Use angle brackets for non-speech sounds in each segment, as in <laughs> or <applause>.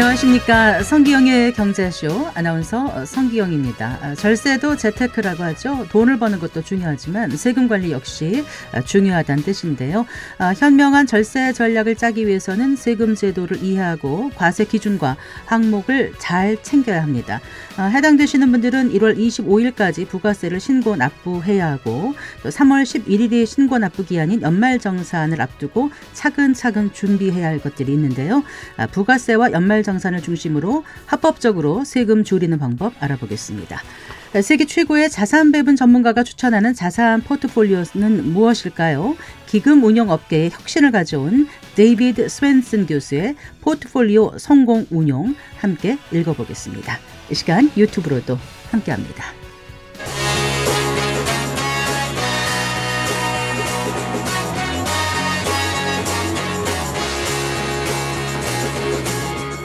안녕하십니까. 성기영의 경제쇼 아나운서 성기영입니다. 아, 절세도 재테크라고 하죠. 돈을 버는 것도 중요하지만 세금 관리 역시 중요하다는 뜻인데요. 아, 현명한 절세 전략을 짜기 위해서는 세금 제도를 이해하고 과세 기준과 항목을 잘 챙겨야 합니다. 아, 해당되시는 분들은 1월 25일까지 부가세를 신고 납부해야 하고 또 3월 11일이 신고 납부 기한인 연말정산을 앞두고 차근차근 준비해야 할 것들이 있는데요. 부가세와 연말 정산을 중심으로 합법적으로 세금 줄이는 방법 알아보겠습니다. 세계 최고의 자산 배분 전문가가 추천하는 자산 포트폴리오는 무엇일까요? 기금 운용 업계에 혁신을 가져온 데이비드 스웬센 교수의 포트폴리오 성공 운용 함께 읽어보겠습니다. 이 시간 유튜브로도 함께합니다.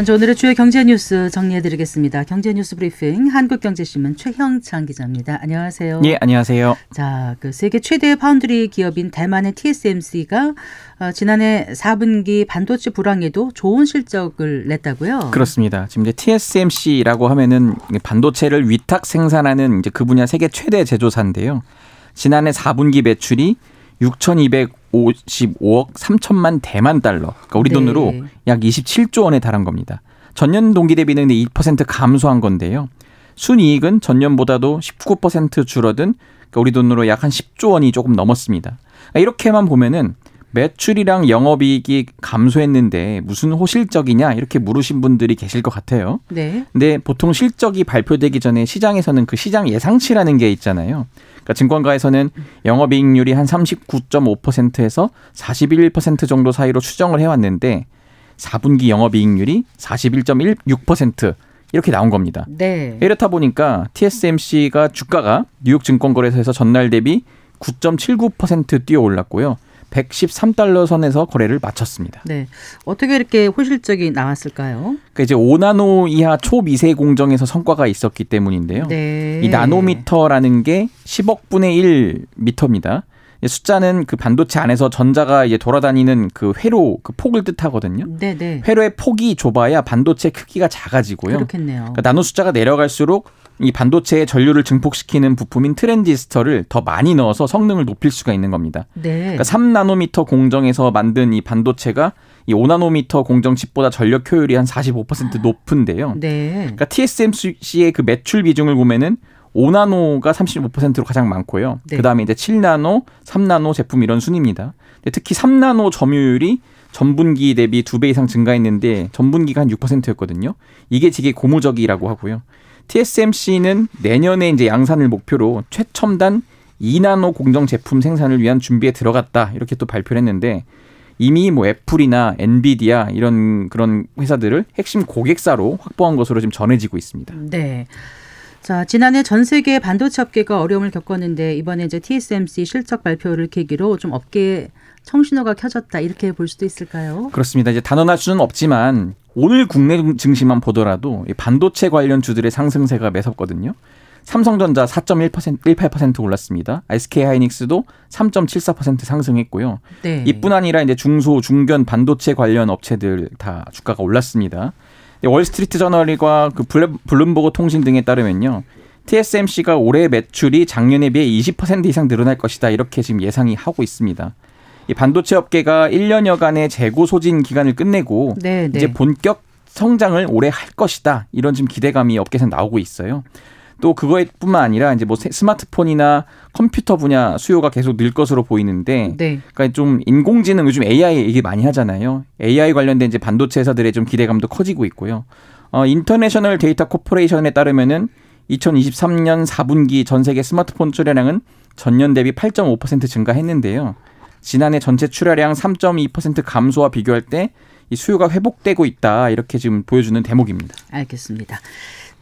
먼저 오늘의 주요 경제 뉴스 정리해드리겠습니다. 경제 뉴스 브리핑 한국경제신문 최형창 기자입니다. 안녕하세요. 예, 안녕하세요. 자, 그 세계 최대 파운드리 기업인 대만의 TSMC가 어, 지난해 4분기 반도체 불황에도 좋은 실적을 냈다고요? 그렇습니다. 지금 이제 TSMC라고 하면은 반도체를 위탁 생산하는 이제 그 분야 세계 최대 제조사인데요. 지난해 4분기 매출이 6,255억 3천만 대만 달러. 그러니까 우리 네. 돈으로 약 27조 원에 달한 겁니다. 전년 동기 대비는 2% 감소한 건데요. 순이익은 전년보다도 19% 줄어든 그러니까 우리 돈으로 약 한 10조 원이 조금 넘었습니다. 그러니까 이렇게만 보면은 매출이랑 영업이익이 감소했는데 무슨 호실적이냐 이렇게 물으신 분들이 계실 것 같아요. 네. 근데 보통 실적이 발표되기 전에 시장에서는 그 시장 예상치라는 게 있잖아요. 그러니까 증권가에서는 영업이익률이 한 39.5%에서 41% 정도 사이로 추정을 해왔는데 4분기 영업이익률이 41.16% 이렇게 나온 겁니다. 네. 이렇다 보니까 TSMC가 주가가 뉴욕 증권거래소에서 전날 대비 9.79% 뛰어 올랐고요. 113달러 선에서 거래를 마쳤습니다. 네. 어떻게 이렇게 호실적이 나왔을까요? 그러니까 이제 5나노 이하 초미세 공정에서 성과가 있었기 때문인데요. 네. 이 나노미터라는 게 10억 분의 1 미터입니다. 숫자는 그 반도체 안에서 전자가 이제 돌아다니는 그 회로 그 폭을 뜻하거든요. 네네. 네. 회로의 폭이 좁아야 반도체 크기가 작아지고요. 그렇겠네요. 그러니까 나노 숫자가 내려갈수록 이 반도체의 전류를 증폭시키는 부품인 트랜지스터를 더 많이 넣어서 성능을 높일 수가 있는 겁니다. 네. 그러니까 3나노미터 공정에서 만든 이 반도체가 이 5나노미터 공정 칩보다 전력 효율이 한 45% 높은데요. 네. 그러니까 TSMC의 그 매출 비중을 보면은 5나노가 35%로 가장 많고요. 네. 그다음에 이제 7나노, 3나노 제품 이런 순입니다. 특히 3나노 점유율이 전분기 대비 두 배 이상 증가했는데 전분기가 한 6%였거든요. 이게 되게 고무적이라고 하고요. TSMC는 내년에 이제 양산을 목표로 최첨단 2나노 공정 제품 생산을 위한 준비에 들어갔다. 이렇게 또 발표를 했는데 이미 뭐 애플이나 엔비디아 이런 그런 회사들을 핵심 고객사로 확보한 것으로 지금 전해지고 있습니다. 네. 자, 지난해 전 세계 반도체 업계가 어려움을 겪었는데 이번에 이제 TSMC 실적 발표를 계기로 좀 업계에 청신호가 켜졌다 이렇게 볼 수도 있을까요? 그렇습니다. 이제 단언할 수는 없지만 오늘 국내 증시만 보더라도 반도체 관련 주들의 상승세가 매섭거든요. 삼성전자 4.1% 18% 올랐습니다. SK 하이닉스도 3.74% 상승했고요. 네. 이뿐 아니라 이제 중소 중견 반도체 관련 업체들 다 주가가 올랐습니다. 월스트리트 저널과 그 블룸버그 통신 등에 따르면요. TSMC가 올해 매출이 작년에 비해 20% 이상 늘어날 것이다. 이렇게 지금 예상이 하고 있습니다. 이 반도체 업계가 1년여간의 재고 소진 기간을 끝내고 네, 네. 이제 본격 성장을 올해 할 것이다. 이런 지금 기대감이 업계에서 나오고 있어요. 또 그거뿐만 아니라 이제 뭐 스마트폰이나 컴퓨터 분야 수요가 계속 늘 것으로 보이는데, 네. 그러니까 좀 인공지능 요즘 AI 얘기 많이 하잖아요. AI 관련된 이제 반도체 회사들의 좀 기대감도 커지고 있고요. 어, International Data Corporation에 따르면은 2023년 4분기 전 세계 스마트폰 출하량은 전년 대비 8.5% 증가했는데요. 지난해 전체 출하량 3.2% 감소와 비교할 때 이 수요가 회복되고 있다 이렇게 지금 보여주는 대목입니다. 알겠습니다.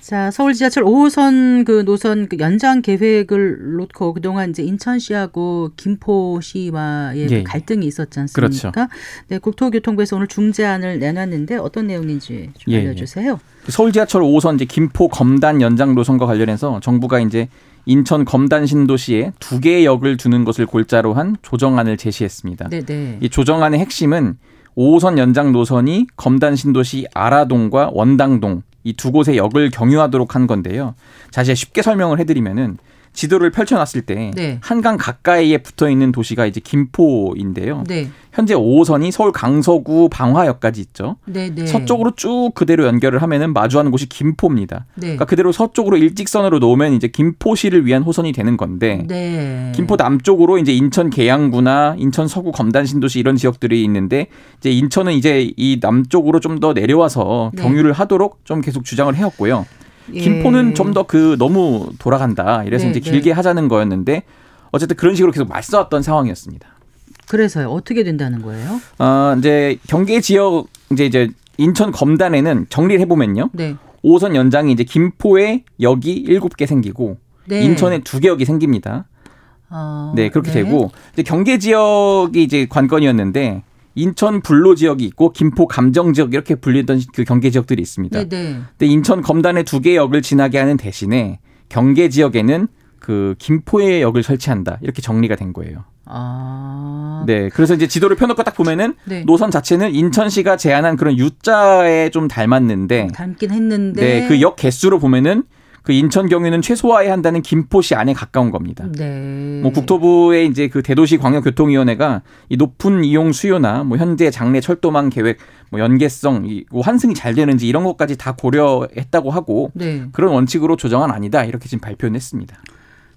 자, 서울 지하철 5호선 그 노선 그 연장 계획을 놓고 그동안 이제 인천시하고 김포시와의 그 예. 갈등이 있었지 않습니까? 그렇죠. 네, 국토교통부에서 오늘 중재안을 내놨는데 어떤 내용인지 좀 예, 알려주세요. 서울 지하철 5호선 이제 김포 검단 연장 노선과 관련해서 정부가 이제 인천 검단 신도시에 두 개의 역을 두는 것을 골자로 한 조정안을 제시했습니다. 네, 네. 이 조정안의 핵심은 5호선 연장 노선이 검단 신도시 아라동과 원당동 이 두 곳의 역을 경유하도록 한 건데요. 자세히 쉽게 설명을 해드리면은 지도를 펼쳐놨을 때 네. 한강 가까이에 붙어 있는 도시가 이제 김포인데요. 네, 현재 5호선이 서울 강서구 방화역까지 있죠. 네, 네. 서쪽으로 쭉 그대로 연결을 하면은 마주하는 곳이 김포입니다. 네. 그러니까 그대로 서쪽으로 일직선으로 놓으면 이제 김포시를 위한 호선이 되는 건데 네. 김포 남쪽으로 이제 인천 계양구나 인천 서구 검단 신도시 이런 지역들이 있는데 이제 인천은 이제 이 남쪽으로 좀 더 내려와서 네. 경유를 하도록 좀 계속 주장을 해왔고요. 예. 김포는 좀 더 그 너무 돌아간다. 이래서 네, 이제 네. 길게 하자는 거였는데 어쨌든 그런 식으로 계속 맞서왔던 상황이었습니다. 그래서요. 어떻게 된다는 거예요? 어, 이제 경계 지역 이제 이제 인천 검단에는 정리를 해보면요. 네. 5호선 연장이 이제 김포에 역이 7개 생기고 네. 인천에 2개 역이 생깁니다. 어, 네, 그렇게 네. 되고 이제 경계 지역이 이제 관건이었는데 인천 불로 지역이 있고 김포 감정 지역 이렇게 불리던 그 경계 지역들이 있습니다. 네, 네. 근데 인천 검단에 두 개의 역을 지나게 하는 대신에 경계 지역에는 그 김포의 역을 설치한다 이렇게 정리가 된 거예요. 아. 네, 그래서 이제 지도를 펴놓고 딱 보면은 네. 노선 자체는 인천시가 제안한 그런 U자에 좀 닮았는데, 닮긴 했는데. 네, 그 역 개수로 보면은 그 인천 경유는 최소화해야 한다는 김포시 안에 가까운 겁니다. 네. 뭐 국토부의 이제 그 대도시 광역교통위원회가 이 높은 이용 수요나 뭐 현재 장래 철도망 계획 뭐 연계성 이 환승이 잘 되는지 이런 것까지 다 고려했다고 하고 네. 그런 원칙으로 조정은 아니다 이렇게 지금 발표는 했습니다.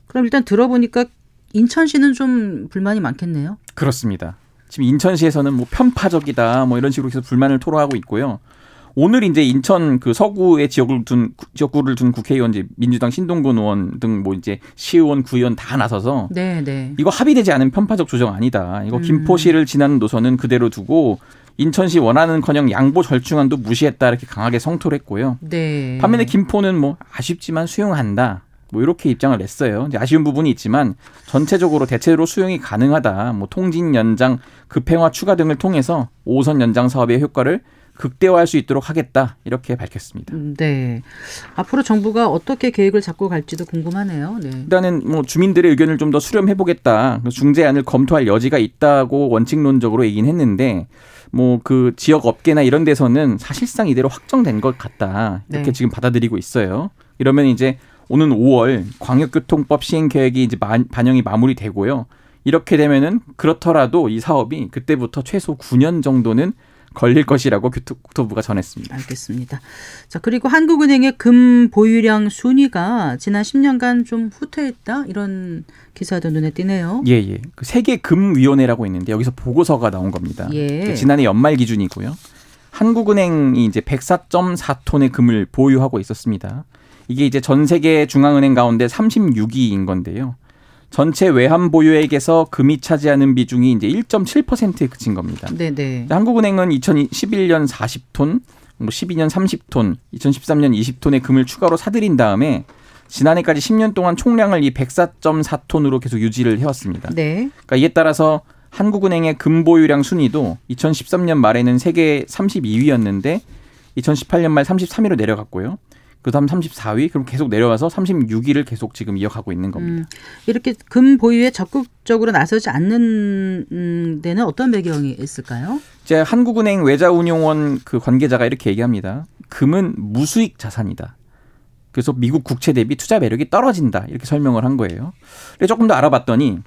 그럼 일단 들어보니까 인천시는 좀 불만이 많겠네요. 그렇습니다. 지금 인천시에서는 뭐 편파적이다 뭐 이런 식으로 계속 불만을 토로하고 있고요. 오늘 이제 인천 그 서구의 지역을 둔 지역구를 둔 국회의원 이제 민주당 신동근 의원 등 뭐 이제 시의원 구의원 다 나서서 네, 네. 이거 합의되지 않은 편파적 조정 아니다. 이거 음. 김포시를 지나는 노선은 그대로 두고 인천시 원하는커녕 양보 절충안도 무시했다 이렇게 강하게 성토를 했고요. 네. 반면에 김포는 뭐 아쉽지만 수용한다. 뭐 이렇게 입장을 냈어요. 이제 아쉬운 부분이 있지만 전체적으로 대체로 수용이 가능하다. 뭐 통진 연장, 급행화 추가 등을 통해서 5선 연장 사업의 효과를 극대화할 수 있도록 하겠다. 이렇게 밝혔습니다. 음, 네. 앞으로 정부가 어떻게 계획을 잡고 갈지도 궁금하네요. 네. 일단은 뭐 주민들의 의견을 좀 더 수렴해 보겠다. 중재안을 검토할 여지가 있다고 원칙론적으로 얘기는 했는데 뭐 그 지역 업계나 이런 데서는 사실상 이대로 확정된 것 같다. 이렇게 네. 지금 받아들이고 있어요. 이러면 이제 오는 5월 광역교통법 시행 계획이 이제 마- 반영이 마무리되고요. 이렇게 되면은 그렇더라도 이 사업이 그때부터 최소 9년 정도는 걸릴 것이라고 국토부가 전했습니다. 알겠습니다. 자, 그리고 한국은행의 금 보유량 순위가 지난 10년간 좀 후퇴했다 이런 기사도 눈에 띄네요. 예, 예. 그 세계 금위원회라고 있는데 여기서 보고서가 나온 겁니다. 예. 그 지난해 연말 기준이고요. 한국은행이 이제 104.4톤의 금을 보유하고 있었습니다. 이게 이제 전 세계 중앙은행 가운데 36위인 건데요. 전체 외환 보유액에서 금이 차지하는 비중이 이제 1.7%에 그친 겁니다. 네, 네. 한국은행은 2011년 40톤, 뭐 12년 30톤, 2013년 20톤의 금을 추가로 사들인 다음에 지난해까지 10년 동안 총량을 이 104.4톤으로 계속 유지를 해왔습니다. 네. 그러니까 이에 따라서 한국은행의 금 보유량 순위도 2013년 말에는 세계 32위였는데 2018년 말 33위로 내려갔고요. 그다음 34위 그럼 계속 내려와서 36위를 계속 지금 이어가고 있는 겁니다. 음, 이렇게 금 보유에 적극적으로 나서지 않는 음, 데는 어떤 배경이 있을까요? 이제 한국은행 외자운용원 그 관계자가 이렇게 얘기합니다. 금은 무수익 자산이다. 그래서 미국 국채 대비 투자 매력이 떨어진다 이렇게 설명을 한 거예요. 그래서 조금 더 알아봤더니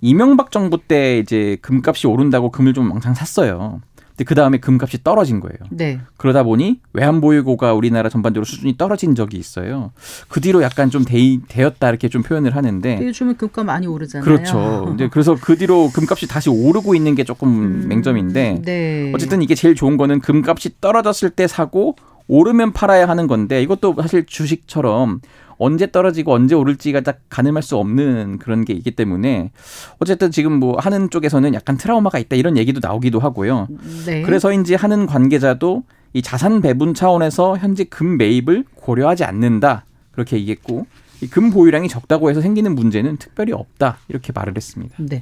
이명박 정부 때 이제 금값이 오른다고 금을 좀 왕창 샀어요. 그 다음에 금값이 떨어진 거예요. 네. 그러다 보니 외환 보유고가 우리나라 전반적으로 수준이 떨어진 적이 있어요. 그 뒤로 약간 좀 되, 되었다 이렇게 좀 표현을 하는데 요즘은 금값 많이 오르잖아요. 그렇죠. 이제 그래서 그 뒤로 금값이 다시 오르고 있는 게 조금 음, 맹점인데 네. 어쨌든 이게 제일 좋은 거는 금값이 떨어졌을 때 사고 오르면 팔아야 하는 건데 이것도 사실 주식처럼 언제 떨어지고 언제 오를지가 딱 가늠할 수 없는 그런 게 있기 때문에 어쨌든 지금 뭐 하는 쪽에서는 약간 트라우마가 있다 이런 얘기도 나오기도 하고요. 네. 그래서인지 하는 관계자도 이 자산 배분 차원에서 현재 금 매입을 고려하지 않는다 그렇게 얘기했고 이 금 보유량이 적다고 해서 생기는 문제는 특별히 없다 이렇게 말을 했습니다. 네.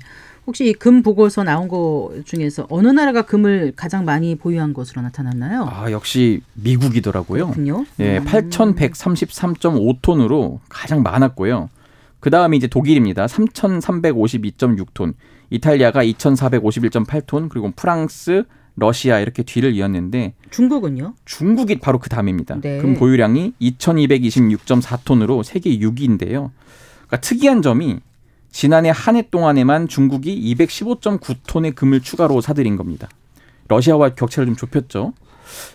혹시 이 금 보고서 나온 거 중에서 어느 나라가 금을 가장 많이 보유한 것으로 나타났나요? 아 역시 미국이더라고요. 그렇군요. 예, 음. 8,133.5톤으로 가장 많았고요. 그 다음이 이제 독일입니다. 3,352.6톤. 이탈리아가 2,451.8톤. 그리고 프랑스, 러시아 이렇게 뒤를 이었는데 중국은요? 중국이 바로 그 다음입니다. 네. 금 보유량이 2,226.4톤으로 세계 6위인데요. 그러니까 특이한 점이 지난해 한 해 동안에만 중국이 215.9톤의 금을 추가로 사들인 겁니다. 러시아와 격차를 좀 좁혔죠.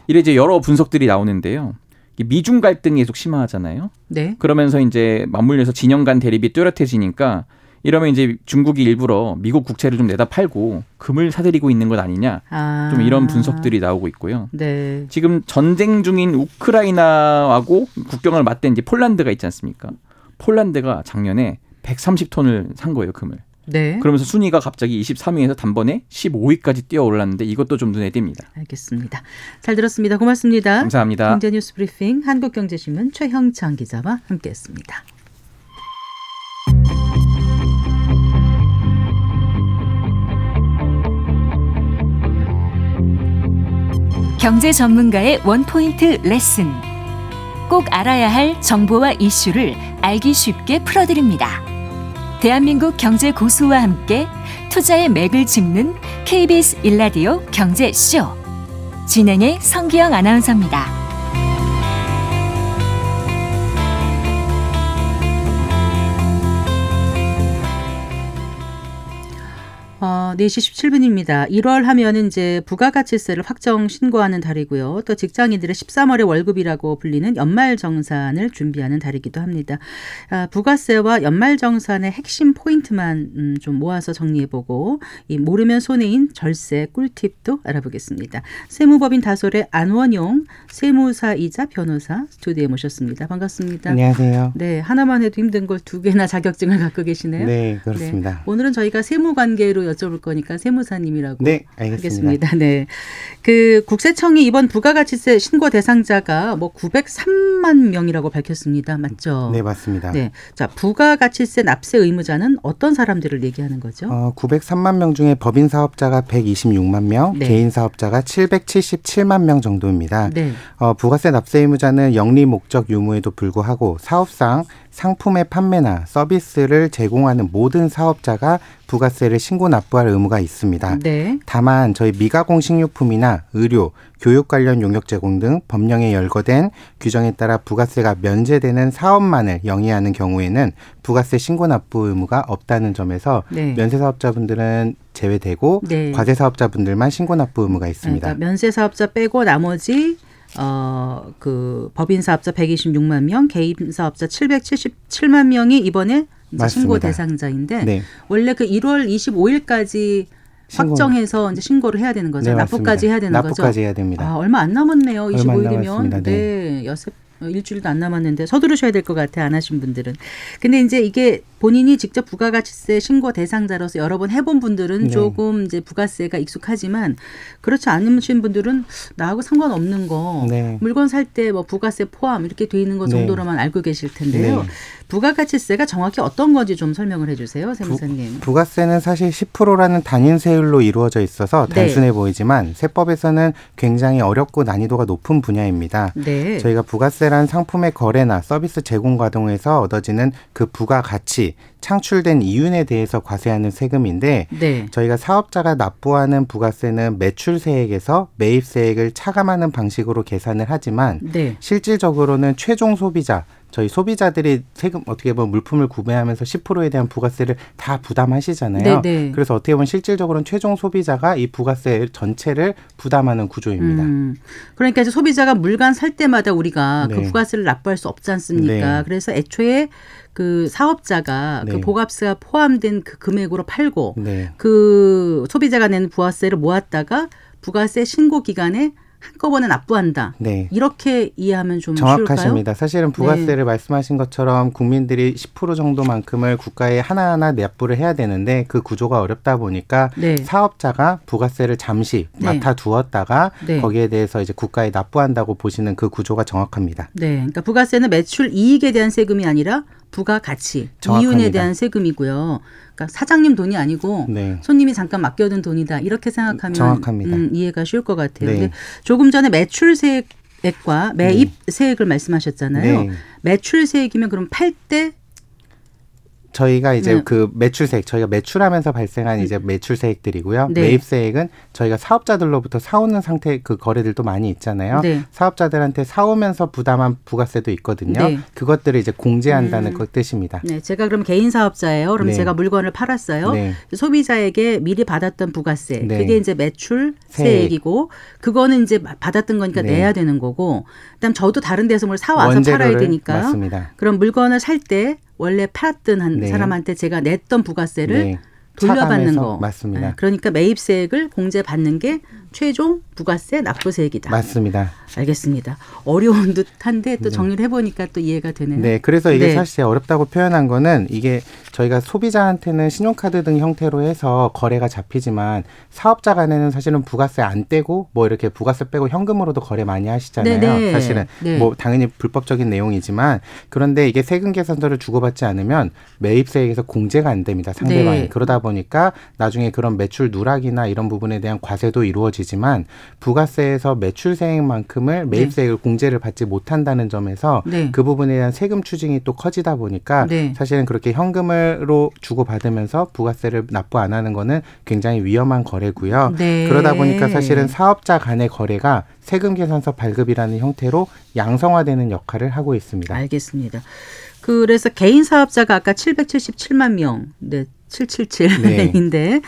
이래 이제 여러 분석들이 나오는데요. 이 미중 갈등이 계속 심화하잖아요. 네. 그러면서 이제 맞물려서 진영 간 대립이 뚜렷해지니까 이러면 이제 중국이 일부러 미국 국채를 좀 내다 팔고 금을 사들이고 있는 것 아니냐. 아. 좀 이런 분석들이 나오고 있고요. 네. 지금 전쟁 중인 우크라이나하고 국경을 맞댄 이제 폴란드가 있지 않습니까? 폴란드가 작년에 130톤을 산 거예요, 금을. 네. 그러면서 순위가 갑자기 23위에서 단번에 15위까지 뛰어 올랐는데 이것도 좀 눈에 띕니다. 알겠습니다. 잘 들었습니다. 고맙습니다. 감사합니다. 경제 뉴스 브리핑 한국경제신문 최형창 기자와 함께했습니다. 경제 전문가의 원포인트 레슨. 꼭 알아야 할 정보와 이슈를 알기 쉽게 풀어드립니다. 대한민국 경제 고수와 함께 투자의 맥을 짚는 KBS 일라디오 경제쇼. 진행의 성기영 아나운서입니다. 어, 4시 17분입니다. 1월 하면은 이제 부가가치세를 확정 신고하는 달이고요. 또 직장인들의 13월의 월급이라고 불리는 연말정산을 준비하는 달이기도 합니다. 아, 부가세와 연말정산의 핵심 포인트만 음, 좀 모아서 정리해보고 이 모르면 손해인 절세 꿀팁도 알아보겠습니다. 세무법인 다솔의 안원용 세무사이자 변호사 스튜디오에 모셨습니다. 반갑습니다. 안녕하세요. 네, 하나만 해도 힘든 걸 두 개나 자격증을 갖고 계시네요. 네, 그렇습니다. 네. 오늘은 저희가 세무 관계로 여쭤볼 거니까 세무사님이라고 네, 알겠습니다. 하겠습니다. 네. 그 국세청이 이번 부가가치세 신고 대상자가 뭐 903만 명이라고 밝혔습니다. 맞죠? 네, 맞습니다. 네. 자, 부가가치세 납세 의무자는 어떤 사람들을 얘기하는 거죠? 어, 903만 명 중에 법인 사업자가 126만 명, 네. 개인 사업자가 777만 명 정도입니다. 네. 어, 부가세 납세 의무자는 영리 목적 유무에도 불구하고 사업상 상품의 판매나 서비스를 제공하는 모든 사업자가 부가세를 신고 납부할 의무가 있습니다. 네. 다만 저희 미가공 식료품이나 의료, 교육 관련 용역 제공 등 법령에 열거된 규정에 따라 부가세가 면제되는 사업만을 영위하는 경우에는 부가세 신고 납부 의무가 없다는 점에서 네. 면세 사업자분들은 제외되고 네. 과세 사업자분들만 신고 납부 의무가 있습니다. 그러니까 면세 사업자 빼고 나머지 어, 그 법인 사업자 126만 명, 개인 사업자 777만 명이 이번에 신고. 대상자인데 네. 원래 그 1월 25일까지 신고- 확정해서 이제 신고를 해야 되는 거죠. 네, 납부까지 맞습니다. 해야 되는 납부까지 거죠. 해야 됩니다. 아, 얼마 안 남았네요. 얼마 안 25일이면. 남았습니다. 네. 여섯 어, 일주일도 안 남았는데 서두르셔야 될 것 같아 안 하신 분들은. 근데 이제 이게 본인이 직접 부가가치세 신고 대상자로서 여러 번 해본 분들은 네. 조금 이제 부가세가 익숙하지만 그렇지 않으신 분들은 나하고 상관없는 거 네. 물건 살 때 뭐 부가세 포함 이렇게 돼 있는 거 네. 정도로만 알고 계실 텐데요. 네. 부가가치세가 정확히 어떤 건지 좀 설명을 해주세요, 세무사님. 부 가세는 사실 10%라는 단인 세율로 이루어져 있어서 네. 단순해 보이지만 세법에서는 굉장히 어렵고 난이도가 높은 분야입니다. 네. 저희가 부가세 란 상품의 거래나 서비스 제공 과정에서 얻어지는 그 부가가치, 창출된 이윤에 대해서 과세하는 세금인데 네. 저희가 사업자가 납부하는 부가세는 매출세액에서 매입세액을 차감하는 방식으로 계산을 하지만 네. 실질적으로는 최종 소비자 저희 소비자들이 세금 어떻게 보면 물품을 구매하면서 10%에 대한 부가세를 다 부담하시잖아요. 네, 네. 그래서 어떻게 보면 실질적으로는 최종 소비자가 이 부가세 전체를 부담하는 구조입니다. 음, 그러니까 이제 소비자가 물건 살 때마다 우리가 그 네. 부가세를 납부할 수 없지 않습니까? 네. 그래서 애초에 그 사업자가 그 네. 보합세가 포함된 그 금액으로 팔고 네. 그 소비자가 내는 부가세를 모았다가 부가세 신고 기간에 한꺼번에 납부한다. 네. 이렇게 이해하면 좀 정확하십니다. 사실은 부가세를 네. 말씀하신 것처럼 국민들이 10% 정도만큼을 국가에 하나하나 납부를 해야 되는데 그 구조가 어렵다 보니까 네. 사업자가 부가세를 잠시 네. 맡아 두었다가 네. 거기에 대해서 이제 국가에 납부한다고 보시는 그 구조가 정확합니다. 네, 그러니까 부가세는 매출 이익에 대한 세금이 아니라 부가 가치, 정확합니다. 이윤에 대한 세금이고요. 그러니까 사장님 돈이 아니고 네. 손님이 잠깐 맡겨둔 돈이다 이렇게 생각하면 정확합니다. 음, 이해가 쉬울 것 같아요. 네. 근데 조금 전에 매출세액과 매입세액을 말씀하셨잖아요. 네. 매출세액이면 그럼 팔때 저희가 이제 네. 그 매출세액 저희가 매출하면서 발생한 이제 매출세액들이고요. 네. 매입세액은 저희가 사업자들로부터 사오는 상태 그 거래들도 많이 있잖아요. 네. 사업자들한테 사오면서 부담한 부가세도 있거든요. 네. 그것들을 이제 공제한다는 그 뜻입니다. 네, 제가 그럼 개인 사업자예요. 그럼 네. 제가 물건을 팔았어요. 네. 소비자에게 미리 받았던 부가세, 네. 그게 이제 매출세액이고, 그거는 이제 받았던 거니까 네. 내야 되는 거고, 그다음 저도 다른 데서 뭘 사와서 팔아야 되니까요. 맞습니다. 그럼 물건을 살 때 원래 팔았던 한 네. 사람한테 제가 냈던 부가세를 네. 돌려받는 거. 맞습니다. 네, 그러니까 매입세액을 공제받는 게 최종 부가세 납부세액이다. 맞습니다. 알겠습니다. 어려운 듯한데 또 정리를 해보니까 또 이해가 되네요. 네, 그래서 이게 네. 사실 어렵다고 표현한 거는 이게 저희가 소비자한테는 신용카드 등 형태로 해서 거래가 잡히지만 사업자 간에는 사실은 부가세 안 떼고 뭐 이렇게 부가세 빼고 현금으로도 거래 많이 하시잖아요. 네네. 사실은 네. 뭐 당연히 불법적인 내용이지만 그런데 이게 세금 계산서를 주고받지 않으면 매입세액에서 공제가 안 됩니다. 상대방이 네. 그러다 보니까 나중에 그런 매출 누락이나 이런 부분에 대한 과세도 이루어지 지만 부가세에서 매출세액만큼을 매입세액을 공제를 받지 못한다는 점에서 네. 그 부분에 대한 세금 추징이 또 커지다 보니까 네. 사실은 그렇게 현금으로 주고 받으면서 부가세를 납부 안 하는 거는 굉장히 위험한 거래고요. 네. 그러다 보니까 사실은 사업자 간의 거래가 세금 계산서 발급이라는 형태로 양성화되는 역할을 하고 있습니다. 알겠습니다. 그래서 개인 사업자가 아까 777만 명, 네, 777인데 네.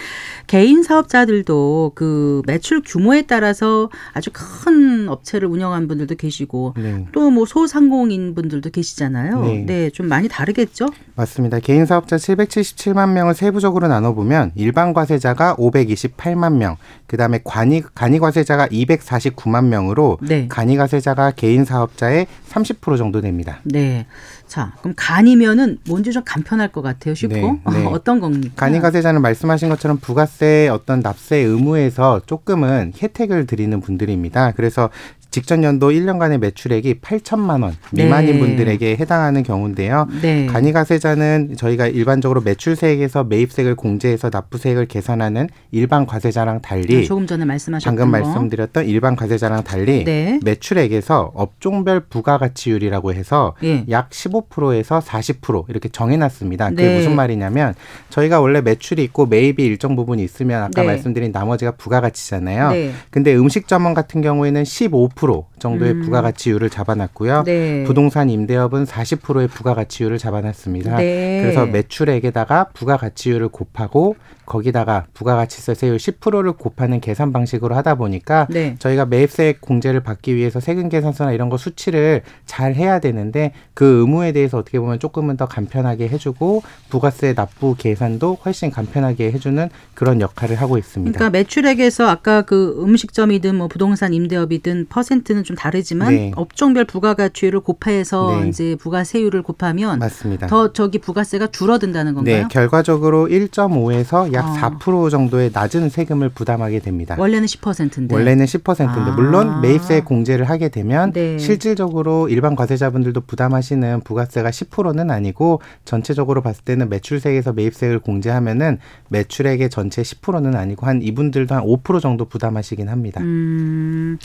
개인 사업자들도 그 매출 규모에 따라서 아주 큰 업체를 운영한 분들도 계시고 네. 또뭐 소상공인 분들도 계시잖아요. 네. 네, 좀 많이 다르겠죠? 맞습니다. 개인 사업자 777만 명을 세부적으로 나눠 보면 일반 과세자가 528만 명, 그 다음에 간이 간이 과세자가 249만 명으로 네. 간이 과세자가 개인 사업자의 30% 정도 됩니다. 네. 자, 그럼 간이면은 뭔지 좀 간편할 것 같아요. 쉽고 네, <laughs> 네. 어떤 겁니까? 간이과세자는 말씀하신 것처럼 부가세 어떤 납세 의무에서 조금은 혜택을 드리는 분들입니다. 그래서 직전 연도 1년간의 매출액이 8천만 원 미만인 네. 분들에게 해당하는 경우인데요. 네. 간이과세자는 저희가 일반적으로 매출세액에서 매입세액을 공제해서 납부세액을 계산하는 일반 과세자랑 달리 조금 전에 말씀하셨던 방금 거. 말씀드렸던 일반 과세자랑 달리 네. 매출액에서 업종별 부가가치율이라고 해서 예. 약15% 에서 40% 이렇게 정해놨습니다. 그게 네. 무슨 말이냐면 저희가 원래 매출이 있고 매입이 일정 부분이 있으면 아까 네. 말씀드린 나머지가 부가가치잖아요. 네. 근데 음식점원 같은 경우에는 15% 정도의 음. 부가가치율을 잡아놨고요. 네. 부동산 임대업은 40%의 부가가치율을 잡아놨습니다. 네. 그래서 매출액에다가 부가가치율을 곱하고 거기다가 부가가치세 세율 10%를 곱하는 계산 방식으로 하다 보니까 네. 저희가 매입세액 공제를 받기 위해서 세금 계산서나 이런 거 수치를 잘 해야 되는데 그 의무에 대해서 어떻게 보면 조금은 더 간편하게 해주고 부가세 납부 계산도 훨씬 간편하게 해주는 그런 역할을 하고 있습니다. 그러니까 매출액에서 아까 그 음식점이든 뭐 부동산 임대업이든 퍼센트는 좀 다르지만 네. 업종별 부가가치율을 곱해서 네. 이제 부가세율을 곱하면 맞습니다. 더 저기 부가세가 줄어든다는 건가요? 네, 결과적으로 1.5에서 약 어. 4% 정도의 낮은 세금을 부담하게 됩니다. 원래는 10%인데. 원래는 10%인데 아. 물론 매입세 공제를 하게 되면 네. 실질적으로 일반 과세자분들도 부담하시는 부가세가 10%는 아니고 전체적으로 봤을 때는 매출세액에서 매입세액을 공제하면은 매출액의 전체 10%는 아니고 한 이분들도 한 5% 정도 부담하시긴 합니다. 음,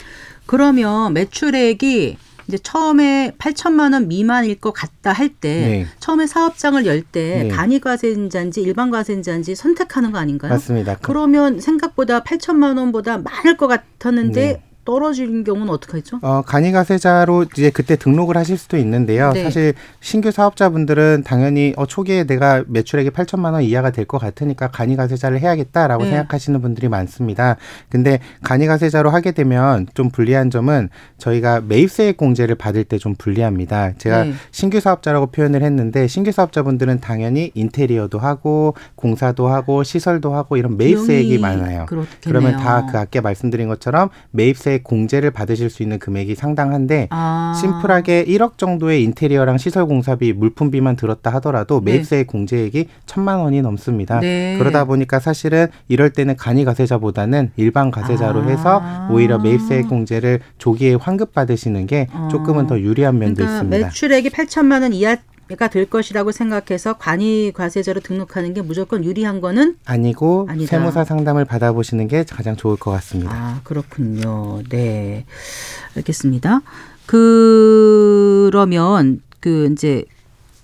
그러면 매출액이 이제 처음에 8천만 원 미만일 것 같다 할때 네. 처음에 사업장을 열때 네. 간이 과세인자인지 일반 과세인자인지 선택하는 거 아닌가요? 맞습니다. 그러면 생각보다 8천만 원보다 많을 것 같았는데 네. 떨어지는 경우는 어떡하죠? 어, 간이가세자로 이제 그때 등록을 하실 수도 있는데요. 네. 사실 신규 사업자분들은 당연히 어, 초기에 내가 매출액이 8천만 원 이하가 될 것 같으니까 간이가세자를 해야겠다라고 네. 생각하시는 분들이 많습니다. 근데 간이가세자로 하게 되면 좀 불리한 점은 저희가 매입세액 공제를 받을 때 좀 불리합니다. 제가 네. 신규 사업자라고 표현을 했는데 신규 사업자분들은 당연히 인테리어도 하고 공사도 하고 시설도 하고 이런 매입세액이 많아요. 그렇겠네요. 그러면 다 그 아까 말씀드린 것처럼 매입세 매입 세액 공제를 받으실 수 있는 금액이 상당한데 아. 심플하게 1억 정도의 인테리어랑 시설 공사비, 물품비만 들었다 하더라도 네. 매입세액 공제액이 천만 원이 넘습니다. 네. 그러다 보니까 사실은 이럴 때는 간이 가세자보다는 일반 가세자로 아. 해서 오히려 매입세액 공제를 조기에 환급 받으시는 게 조금은 더 유리한 면도 그러니까 있습니다. 매출액이 8천만 원 이하 가 될 것이라고 생각해서 관이 과세자로 등록하는 게 무조건 유리한 거는 아니고 아니다. 세무사 상담을 받아보시는 게 가장 좋을 것 같습니다. 아 그렇군요. 네, 알겠습니다. 그러면 그 이제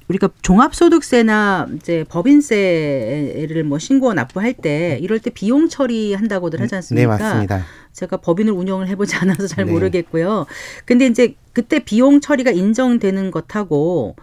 우리가 종합소득세나 이제 법인세를 뭐 신고 납부할 때 이럴 때 비용 처리한다고들 하지 네, 않습니까? 맞습니다. 제가 법인을 운영을 해보지 않아서 잘 네. 모르겠고요. 근데 이제 그때 비용 처리가 인정되는 것하고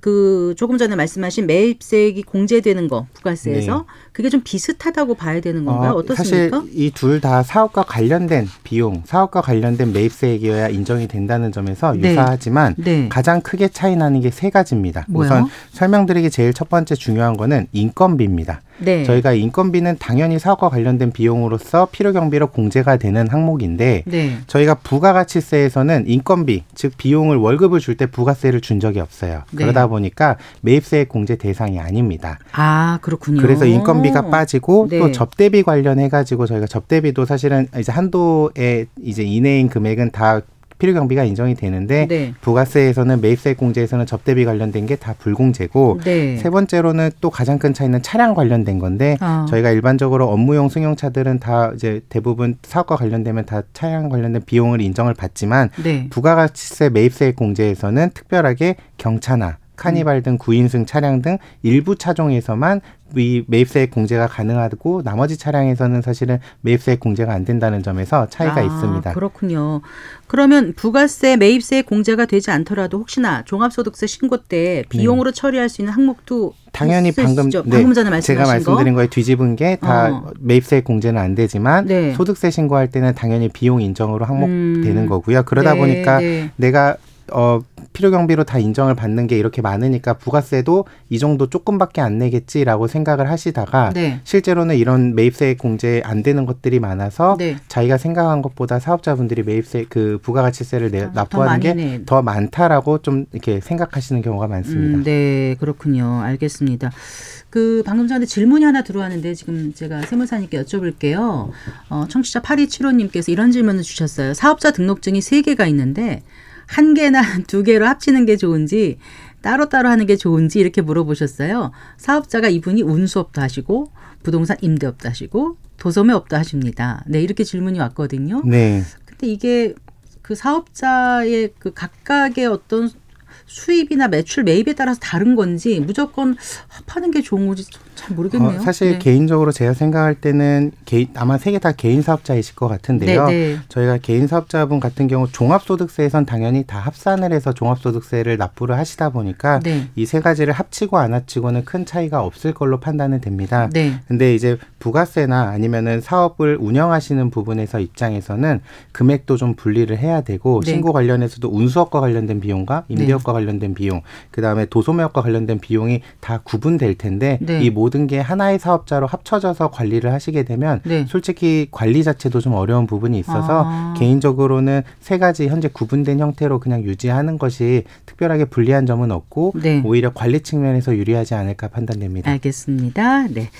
그 조금 전에 말씀하신 매입세액이 공제되는 거 부가세에서 그게 좀 비슷하다고 봐야 되는 건가요? 네. 어, 어떻습니까? 사실 이 둘 다 사업과 관련된 비용, 사업과 관련된 매입세액이어야 인정이 된다는 점에서 네. 유사하지만 네. 가장 크게 차이 나는 게 세 가지입니다. 뭐요? 우선 설명드리기 제일 첫 번째 중요한 거는 인건비입니다. 네. 저희가 인건비는 당연히 사업과 관련된 비용으로서 필요 경비로 공제가 되는 항목인데 네. 저희가 부가가치세에서는 인건비, 즉 비용을 월급을 줄 때 부가세를 준 적이 없어요. 네. 그러다 보니까 매입세액 공제 대상이 아닙니다. 아 그렇군요. 그래서 인건비가 빠지고 네. 또 접대비 관련해 가지고 저희가 접대비도 사실은 이제 한도에 이제 이내인 금액은 다 필요 경비가 인정이 되는데 네. 부가세에서는 매입세 공제에서는 접대비 관련된 게 다 불공제고 네. 세 번째로는 또 가장 큰 차이는 차량 관련된 건데 아. 저희가 일반적으로 업무용 승용차들은 다 이제 대부분 사업과 관련되면 다 차량 관련된 비용을 인정을 받지만 네. 부가가치세 매입세 공제에서는 특별하게 경차나 카니발 등 구인승 차량 등 일부 차종에서만 이 매입세 공제가 가능하고 나머지 차량에서는 사실은 매입세 공제가 안 된다는 점에서 차이가 아, 있습니다. 그렇군요. 그러면 부가세, 매입세 공제가 되지 않더라도 혹시나 종합소득세 신고 때 비용으로 처리할 수 있는 항목도 네. 당연히 방금? 네, 방금 전에 말씀하신 제가 말씀드린 거. 거에 뒤집은 게다 어. 매입세 공제는 안 되지만 네. 소득세 신고할 때는 당연히 비용 인정으로 항목 음. 되는 거고요. 그러다 네, 보니까 네. 내가 어 필요 경비로 다 인정을 받는 게 이렇게 많으니까 부가세도 이 정도 조금밖에 안 내겠지라고 생각을 하시다가 네. 실제로는 이런 매입세 공제 안 되는 것들이 많아서 네. 자기가 생각한 것보다 사업자분들이 매입세 그 부가가치세를 내, 아, 더 납부하는 게 내. 더 많다라고 좀 이렇게 생각하시는 경우가 많습니다. 음, 네, 그렇군요. 알겠습니다. 그 방금 전에 질문이 하나 들어왔는데 지금 제가 세무사님께 여쭤볼게요. 어, 청취자 8275님께서 이런 질문을 주셨어요. 사업자 등록증이 세 개가 있는데 한 개나 <laughs> 두 개로 합치는 게 좋은지 따로따로 하는 게 좋은지 이렇게 물어보셨어요. 사업자가 이분이 운수업도 하시고 부동산 임대업도 하시고 도소매업도 하십니다. 네, 이렇게 질문이 왔거든요. 네. 근데 이게 그 사업자의 그 각각의 어떤 수입이나 매출 매입에 따라서 다른 건지 무조건 합하는 게 좋은 건지 잘 모르겠네요. 어, 사실 네. 개인적으로 제가 생각할 때는 개인, 아마 세 개 다 개인 사업자이실 것 같은데요. 네, 네. 저희가 개인 사업자분 같은 경우 종합소득세에선 당연히 다 합산을 해서 종합소득세를 납부를 하시다 보니까 네. 이세 가지를 합치고 안 합치고는 큰 차이가 없을 걸로 판단은 됩니다. 네. 근데 이제 부가세나 아니면은 사업을 운영하시는 부분에서 입장에서는 금액도 좀 분리를 해야 되고 네. 신고 관련해서도 운수업과 관련된 비용과 임대업과 관련된 비용, 그다음에 도소매업과 관련된 비용이 다 구분될 텐데 네. 이 모든 게 하나의 사업자로 합쳐져서 관리를 하시게 되면 네. 솔직히 관리 자체도 좀 어려운 부분이 있어서 아. 개인적으로는 세 가지 현재 구분된 형태로 그냥 유지하는 것이 특별하게 불리한 점은 없고 네. 오히려 관리 측면에서 유리하지 않을까 판단됩니다. 알겠습니다. 네.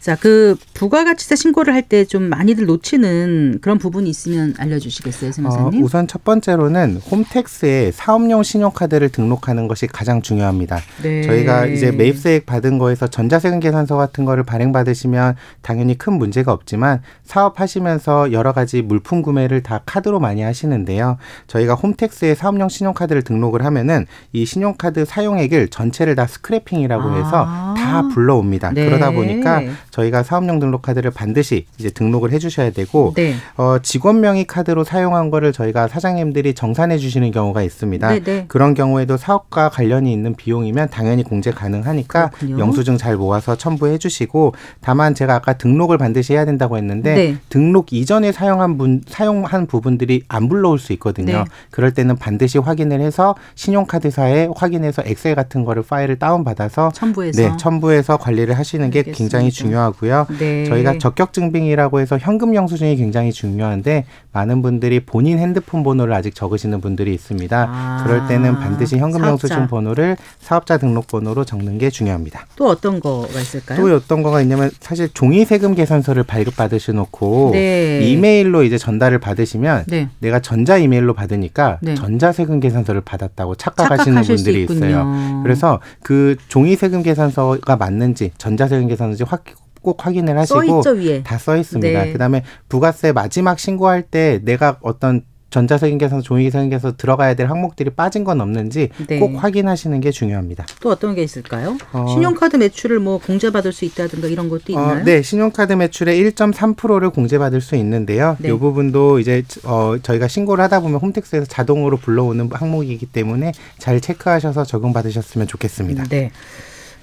자, 그 부가가치세 신고를 할 때 좀 많이들 놓치는 그런 부분이 있으면 알려주시겠어요, 어, 세무사님? 우선 첫 번째로는 홈택스에 사업용 신용카드를 등록하는 것이 가장 중요합니다. 네. 저희가 이제 매입세액 받은 거에서 전자세금 계산서 같은 거를 발행받으시면 당연히 큰 문제가 없지만 사업하시면서 여러 가지 물품 구매를 다 카드로 많이 하시는데요. 저희가 홈택스에 사업용 신용카드를 등록을 하면은 이 신용카드 사용액을 전체를 다 스크래핑이라고 해서 아. 다 불러옵니다. 네. 그러다 보니까 저희가 사업용 등록 카드를 반드시 이제 등록을 해주셔야 되고 네. 어, 직원 명의 카드로 사용한 거를 저희가 사장님들이 정산해 주시는 경우가 있습니다. 네, 네. 그런 경우에도 사업과 관련이 있는 비용이면 당연히 공제 가능하니까 그렇군요. 영수증 잘 모아서 첨부해 주시고 다만 제가 아까 등록을 반드시 해야 된다고 했는데 네. 등록 이전에 사용한 분 사용한 부분들이 안 불러올 수 있거든요. 네. 그럴 때는 반드시 확인을 해서 신용카드사에 확인해서 엑셀 같은 거를 파일을 다운 받아서 첨부해서. 네, 첨부해서 관리를 하시는 게 굉장히 알겠습니다. 중요하고요. 네. 네. 저희가 적격 증빙이라고 해서 현금 영수증이 굉장히 중요한데 많은 분들이 본인 핸드폰 번호를 아직 적으시는 분들이 있습니다. 아, 그럴 때는 반드시 현금 사업자. 영수증 번호를 사업자 등록 번호로 적는 게 중요합니다. 또 어떤 거가 있을까요? 또 어떤 거가 있냐면 사실 종이 세금 계산서를 발급 받으셔 놓고 네. 이메일로 이제 전달을 받으시면 네. 내가 전자 이메일로 받으니까 네. 전자 세금 계산서를 받았다고 착각하시는 분들이. 있어요. 그래서 그 종이 세금 계산서가 맞는지 전자 세금 계산서인지 확, 꼭 확인을 써 하시고. 다 써 있습니다. 네. 그다음에 부가세 마지막 신고할 때 내가 어떤 전자세금 계산서, 종이세금 계산서 들어가야 될 항목들이 빠진 건 없는지 네. 꼭 확인하시는 게 중요합니다. 또 어떤 게 있을까요? 어. 신용카드 매출을 뭐 공제받을 수 있다든가 이런 것도 있나요? 어, 네, 신용카드 매출의 1.3%를 공제받을 수 있는데요. 네. 이 부분도 이제 어, 저희가 신고를 하다 보면 홈택스에서 자동으로 불러오는 항목이기 때문에 잘 체크하셔서 적용 받으셨으면 좋겠습니다. 네.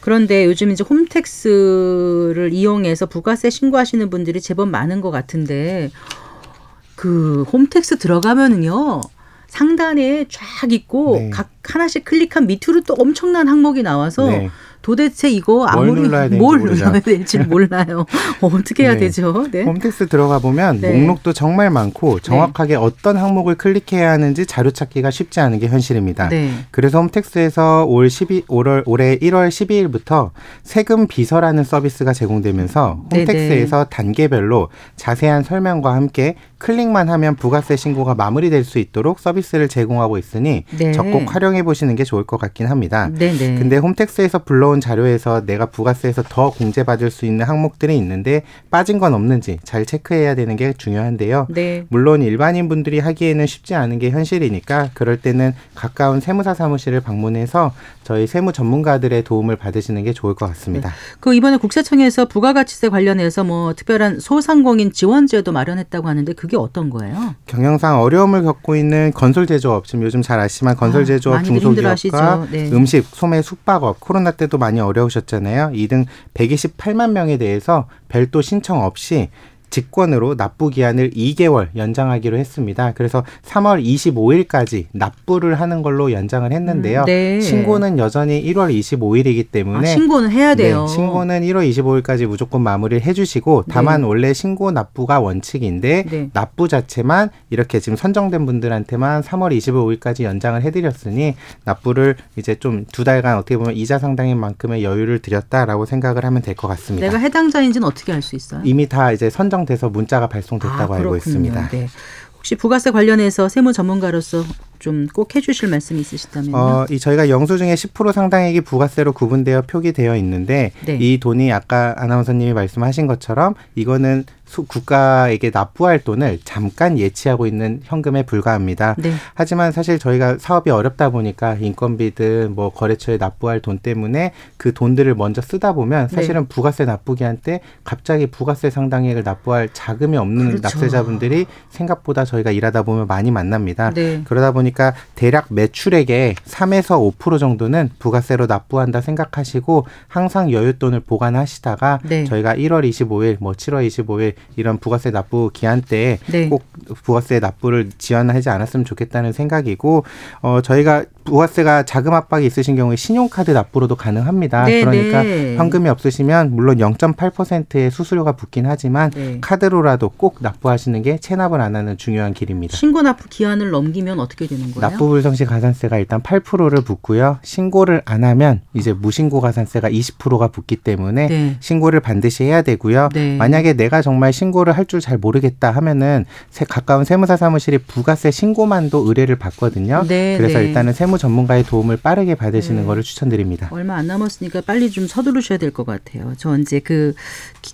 그런데 요즘 이제 홈택스를 이용해서 부가세 신고하시는 분들이 제법 많은 것 같은데 그 홈택스 들어가면은요 상단에 쫙 있고 네. 각 하나씩 클릭한 밑으로 또 엄청난 항목이 나와서 네. 도대체 이거 뭘 아무리 뭘. 눌러야 될지 <laughs> 몰라요. <laughs> 어떻게 해야 네. 되죠? 네. 홈택스 들어가 보면 네. 목록도 정말 많고 정확하게 어떤 항목을 클릭해야 하는지 자료 찾기가 쉽지 않은 게 현실입니다. 네. 그래서 홈택스에서 올 12, 올, 올해 1월 12일부터 세금 비서라는 서비스가 제공되면서 네네. 홈택스에서 단계별로 자세한 설명과 함께 클릭만 하면 부가세 신고가 마무리될 수 있도록 서비스를 제공하고 있으니 네. 적극 활용해 보시는 게 좋을 것 같긴 합니다. 네, 네. 근데 홈택스에서 불러온 자료에서 내가 부가세에서 더 공제받을 수 있는 항목들이 있는데 빠진 건 없는지 잘 체크해야 되는 게 중요한데요. 네. 물론 일반인 분들이 하기에는 쉽지 않은 게 현실이니까 그럴 때는 가까운 세무사 사무실을 방문해서 저희 세무 전문가들의 도움을 받으시는 게 좋을 것 같습니다. 그 이번에 국세청에서 부가가치세 관련해서 뭐 특별한 소상공인 지원제도 마련했다고 하는데 그게 어떤 거예요? 경영상 어려움을 겪고 있는 건설 제조업 지금 요즘 잘 아시지만 건설 아, 제조업 많이들 중소기업과. 네. 음식, 소매, 숙박업 코로나 때도 많이 어려우셨잖아요. 이 등 128만 명에 대해서 별도 신청 없이 직권으로 납부 기한을 2개월 연장하기로 했습니다. 그래서 3월 25일까지 납부를 하는 걸로 연장을 했는데요. 음, 네. 신고는 여전히 1월 25일이기 때문에 아, 신고는 해야 돼요. 네, 신고는 1월 25일까지 무조건 마무리를 해주시고 다만 네. 원래 신고 납부가 원칙인데 네. 납부 자체만 이렇게 지금 선정된 분들한테만 3월 25일까지 연장을 해드렸으니 납부를 이제 좀 두 달간 어떻게 보면 이자 상당인 만큼의 여유를 드렸다라고 생각을 하면 될 것 같습니다. 내가 해당자인지는 어떻게 알 수 있어요? 이미 다 이제 선정 돼서 문자가 발송됐다고 아, 알고. 있습니다. 네. 혹시 부가세 관련해서 세무 전문가로서 좀 꼭 해주실 말씀이 있으시다면요? 어, 이 저희가 영수증의 10% 상당액이 부가세로 구분되어 표기되어 있는데 네. 이 돈이 아까 아나운서님이 말씀하신 것처럼 이거는 수- 국가에게 납부할 돈을 잠깐 예치하고 있는 현금에 불과합니다. 네. 하지만 사실 저희가 사업이 어렵다 보니까 인건비든 뭐 거래처에 납부할 돈 때문에 그 돈들을 먼저 쓰다 보면 네. 사실은 부가세 납부기한 때 갑자기 부가세 상당액을 납부할 자금이 없는 그렇죠. 납세자분들이 생각보다 저희가 일하다 보면 많이 만납니다. 네. 그러다 보니까 대략 매출액의 3에서 5% 정도는 부가세로 납부한다 생각하시고 항상 여윳돈을 보관하시다가 네. 저희가 1월 25일, 뭐 7월 25일 이런 부가세 납부 기한 때 네. 꼭 부가세 납부를 지연하지 않았으면 좋겠다는 생각이고 어 저희가 부가세가 자금 압박이 있으신 경우에 신용카드 납부로도 가능합니다. 네, 그러니까 네. 현금이 없으시면 물론 0.8%의 수수료가 붙긴 하지만 네. 카드로라도 꼭 납부하시는 게 체납을 안 하는 중요한 길입니다. 신고 납부 기한을 넘기면 어떻게 되는 거예요? 납부 불성시 가산세가 일단 8%를 붙고요. 신고를 안 하면 이제 무신고 가산세가 20%가 붙기 때문에 네. 신고를 반드시 해야 되고요. 네. 만약에 내가 정말 신고를 할 줄 잘 모르겠다 하면은 세- 가까운 세무사 사무실이 부가세 신고만도 의뢰를 받거든요. 네, 그래서 네. 일단은 세무 전문가의 도움을 빠르게 받으시는 네. 거를 추천드립니다. 얼마 안 남았으니까 빨리 좀 서두르셔야 될 것 같아요. 저 이제 그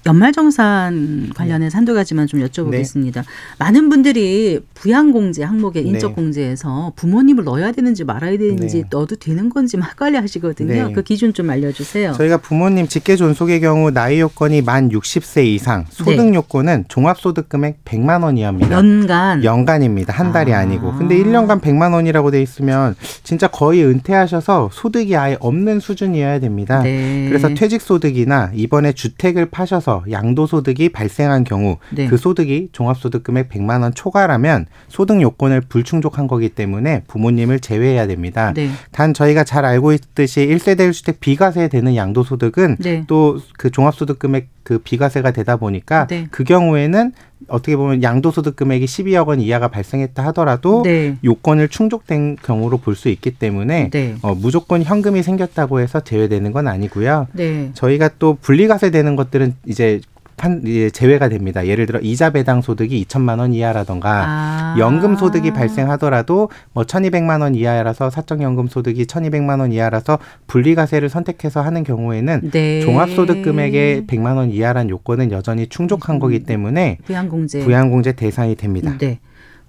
연말정산 관련해서 한두 가지만 좀 여쭤보겠습니다. 많은 분들이 부양공제 항목의 네. 인적공제에서 부모님을 넣어야 되는지 말아야 되는지 네. 넣어도 되는 건지 막 헷갈려 하시거든요. 네. 그 기준 좀 알려주세요. 저희가 부모님 직계 존속의 경우 나이 요건이 만 60세 이상, 소득 네. 요건 은 종합소득 금액 100만 원이합니다. 연간 연간입니다. 한 달이 아. 아. 니고 근데 1년간 100만 원이라고 돼 있으면 진짜 거의 은퇴하셔서 소득이 아예 없는 수준이어야 됩니다. 네. 그래서 퇴직 소득이나 이번에 주택을 파셔서 양도 소득이 발생한 경우 네. 그 소득이 종합소득 금액 100만 원 초과라면 소득 요건을 불충족한 거기 때문에 부모님을 제외해야 됩니다. 네. 단 저희가 잘 알고 있듯이 1세대 1주택 비과세 되는 양도 소득은 네. 또그 종합소득 금액 그 비과세가 되다 보니까 네. 그 경우에는 어떻게 보면 양도소득 금액이 12억 원 이하가 발생했다 하더라도 네. 요건을 충족된 경우로 볼 수 있기 때문에 네. 어, 무조건 현금이 생겼다고 해서 제외되는 건 아니고요. 네. 저희가 또 분리과세 되는 것들은 이제 판, 제외가 됩니다. 예를 들어 이자 배당 소득이 2천만 원 이하라던가 아. 연금 소득이 발생하더라도 뭐 1,200만 원 이하라서 사적 연금 소득이 1,200만 원 이하라서 분리과세를 선택해서 하는 경우에는 네. 종합 소득 금액의 100만 원 이하란 요건은 여전히 충족한 거기 때문에 부양공제. 부양공제 대상이 됩니다. 네.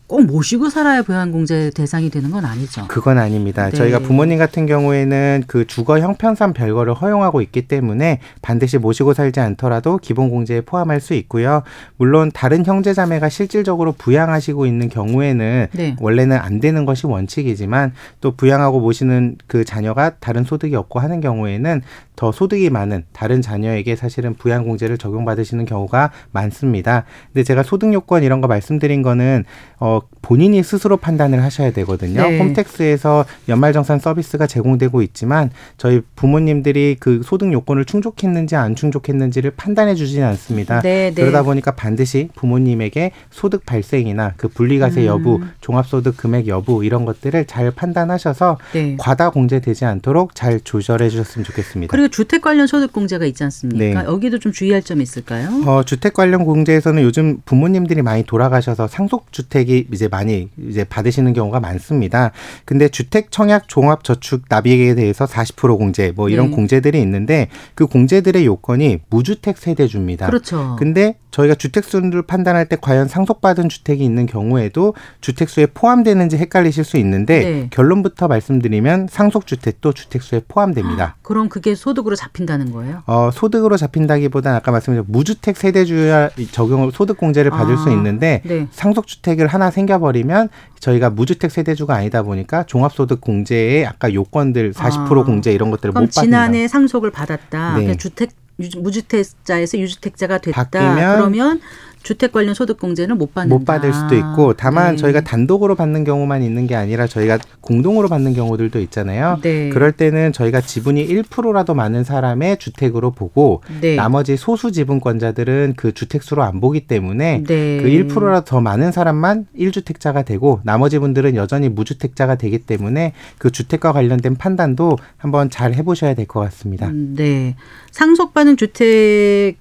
꼭 모시고 살아야 부양공제 대상이 되는 건 아니죠. 그건 아닙니다. 네. 저희가 부모님 같은 경우에는 그 주거 형편상 별거를 허용하고 있기 때문에 반드시 모시고 살지 않더라도 기본 공제에 포함할 수 있고요. 물론 다른 형제 자매가 실질적으로 부양하시고 있는 경우에는 네. 원래는 안 되는 것이 원칙이지만 또 부양하고 모시는 그 자녀가 다른 소득이 없고 하는 경우에는 더 소득이 많은 다른 자녀에게 사실은 부양 공제를 적용받으시는 경우가 많습니다. 근데 제가 소득 요건 이런 거 말씀드린 거는 어 본인이 스스로 판단을 하셔야 되거든요. 네. 홈택스에서 연말정산 서비스가 제공되고 있지만 저희 부모님들이 그 소득 요건을 충족했는지 안 충족했는지를 판단해 주지는 않습니다. 네, 네. 그러다 보니까 반드시 부모님에게 소득 발생이나 그 분리과세 여부, 음. 종합소득 금액 여부 이런 것들을 잘 판단하셔서 네. 과다 공제되지 않도록 잘 조절해 주셨으면 좋겠습니다. 그리고 주택 관련 소득 공제가 있지 않습니까? 네. 여기도 좀 주의할 점이 있을까요? 어, 주택 관련 공제에서는 요즘 부모님들이 많이 돌아가셔서 상속 주택이 이제 많이 이제 받으시는 경우가 많습니다. 근데 주택 청약 종합 저축 납입에 대해서 40% 공제 뭐 이런 네. 공제들이 있는데 그 공제들의 요건이 무주택 세대주입니다. 그렇죠. 근데 저희가 주택수를 판단할 때 과연 상속받은 주택이 있는 경우에도 주택수에 포함되는지 헷갈리실 수 있는데 네. 결론부터 말씀드리면 상속주택도 주택수에 포함됩니다. 그럼 그게 소득으로 잡힌다는 거예요? 어, 소득으로 잡힌다기보다는 아까 말씀드린 무주택 세대주야 적용 소득 공제를 받을 아, 수 있는데 네. 상속주택을 하나 생겨버리면 저희가 무주택 세대주가 아니다 보니까 종합소득 공제의 아까 요건들 40% 아, 공제 이런 것들을 못 받는다. 지난해 상속을 받았다. 네. 그러니까 주택 유- 무주택자에서 유주택자가 됐다. 바뀌면 그러면 주택 관련 소득 공제는 못 받는다. 못 받을 수도 있고 다만 네. 저희가 단독으로 받는 경우만 있는 게 아니라 저희가 공동으로 받는 경우들도 있잖아요. 네. 그럴 때는 저희가 지분이 1%라도 많은 사람의 주택으로 보고 네. 나머지 소수 지분권자들은 그 주택수로 안 보기 때문에 네. 그 1%라도 더 많은 사람만 1주택자가 되고 나머지 분들은 여전히 무주택자가 되기 때문에 그 주택과 관련된 판단도 한번 잘 해보셔야 될 것 같습니다. 음, 네. 상속받은 주택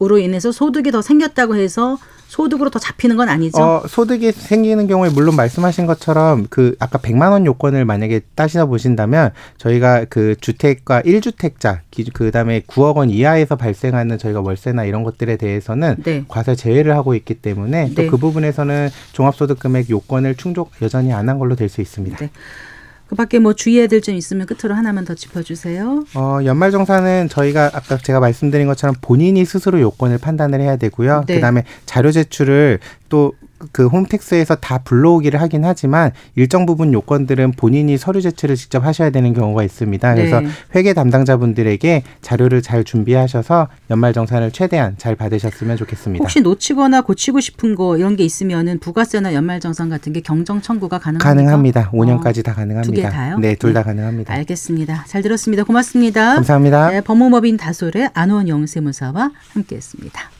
으로 인해서 소득이 더 생겼다고 해서 소득으로 더 잡히는 건 아니죠. 어, 소득이 생기는 경우에 물론 말씀하신 것처럼 그 아까 100만 원 요건을 만약에 따시다 보신다면 저희가 그 주택과 1주택자 그다음에 9억 원 이하에서 발생하는 저희가 월세나 이런 것들에 대해서는 네. 과세 제외를 하고 있기 때문에 네. 또그 부분에서는 종합소득 금액 요건을 충족 여전히 안 한 걸로 될 수 있습니다. 네. 그 밖에 뭐 주의해야 될 점 있으면 끝으로 하나만 더 짚어주세요. 어, 연말정산은 저희가 아까 제가 말씀드린 것처럼 본인이 스스로 요건을 판단을 해야 되고요. 네. 그 다음에 자료 제출을 또 그 홈택스에서 다 불러오기를 하긴 하지만 일정 부분 요건들은 본인이 서류 제출을 직접 하셔야 되는 경우가 있습니다. 그래서 네. 회계 담당자분들에게 자료를 잘 준비하셔서 연말 정산을 최대한 잘 받으셨으면 좋겠습니다. 혹시 놓치거나 고치고 싶은 거 이런 게 있으면은 부가세나 연말 정산 같은 게 경정 청구가 가능합니까? 가능합니다. 5년까지 다 가능합니다. 두 개 다요? 네, 둘다 네. 가능합니다. 알겠습니다. 잘 들었습니다. 고맙습니다. 감사합니다. 네, 법무법인 다솔의 안원영 세무사와 함께했습니다.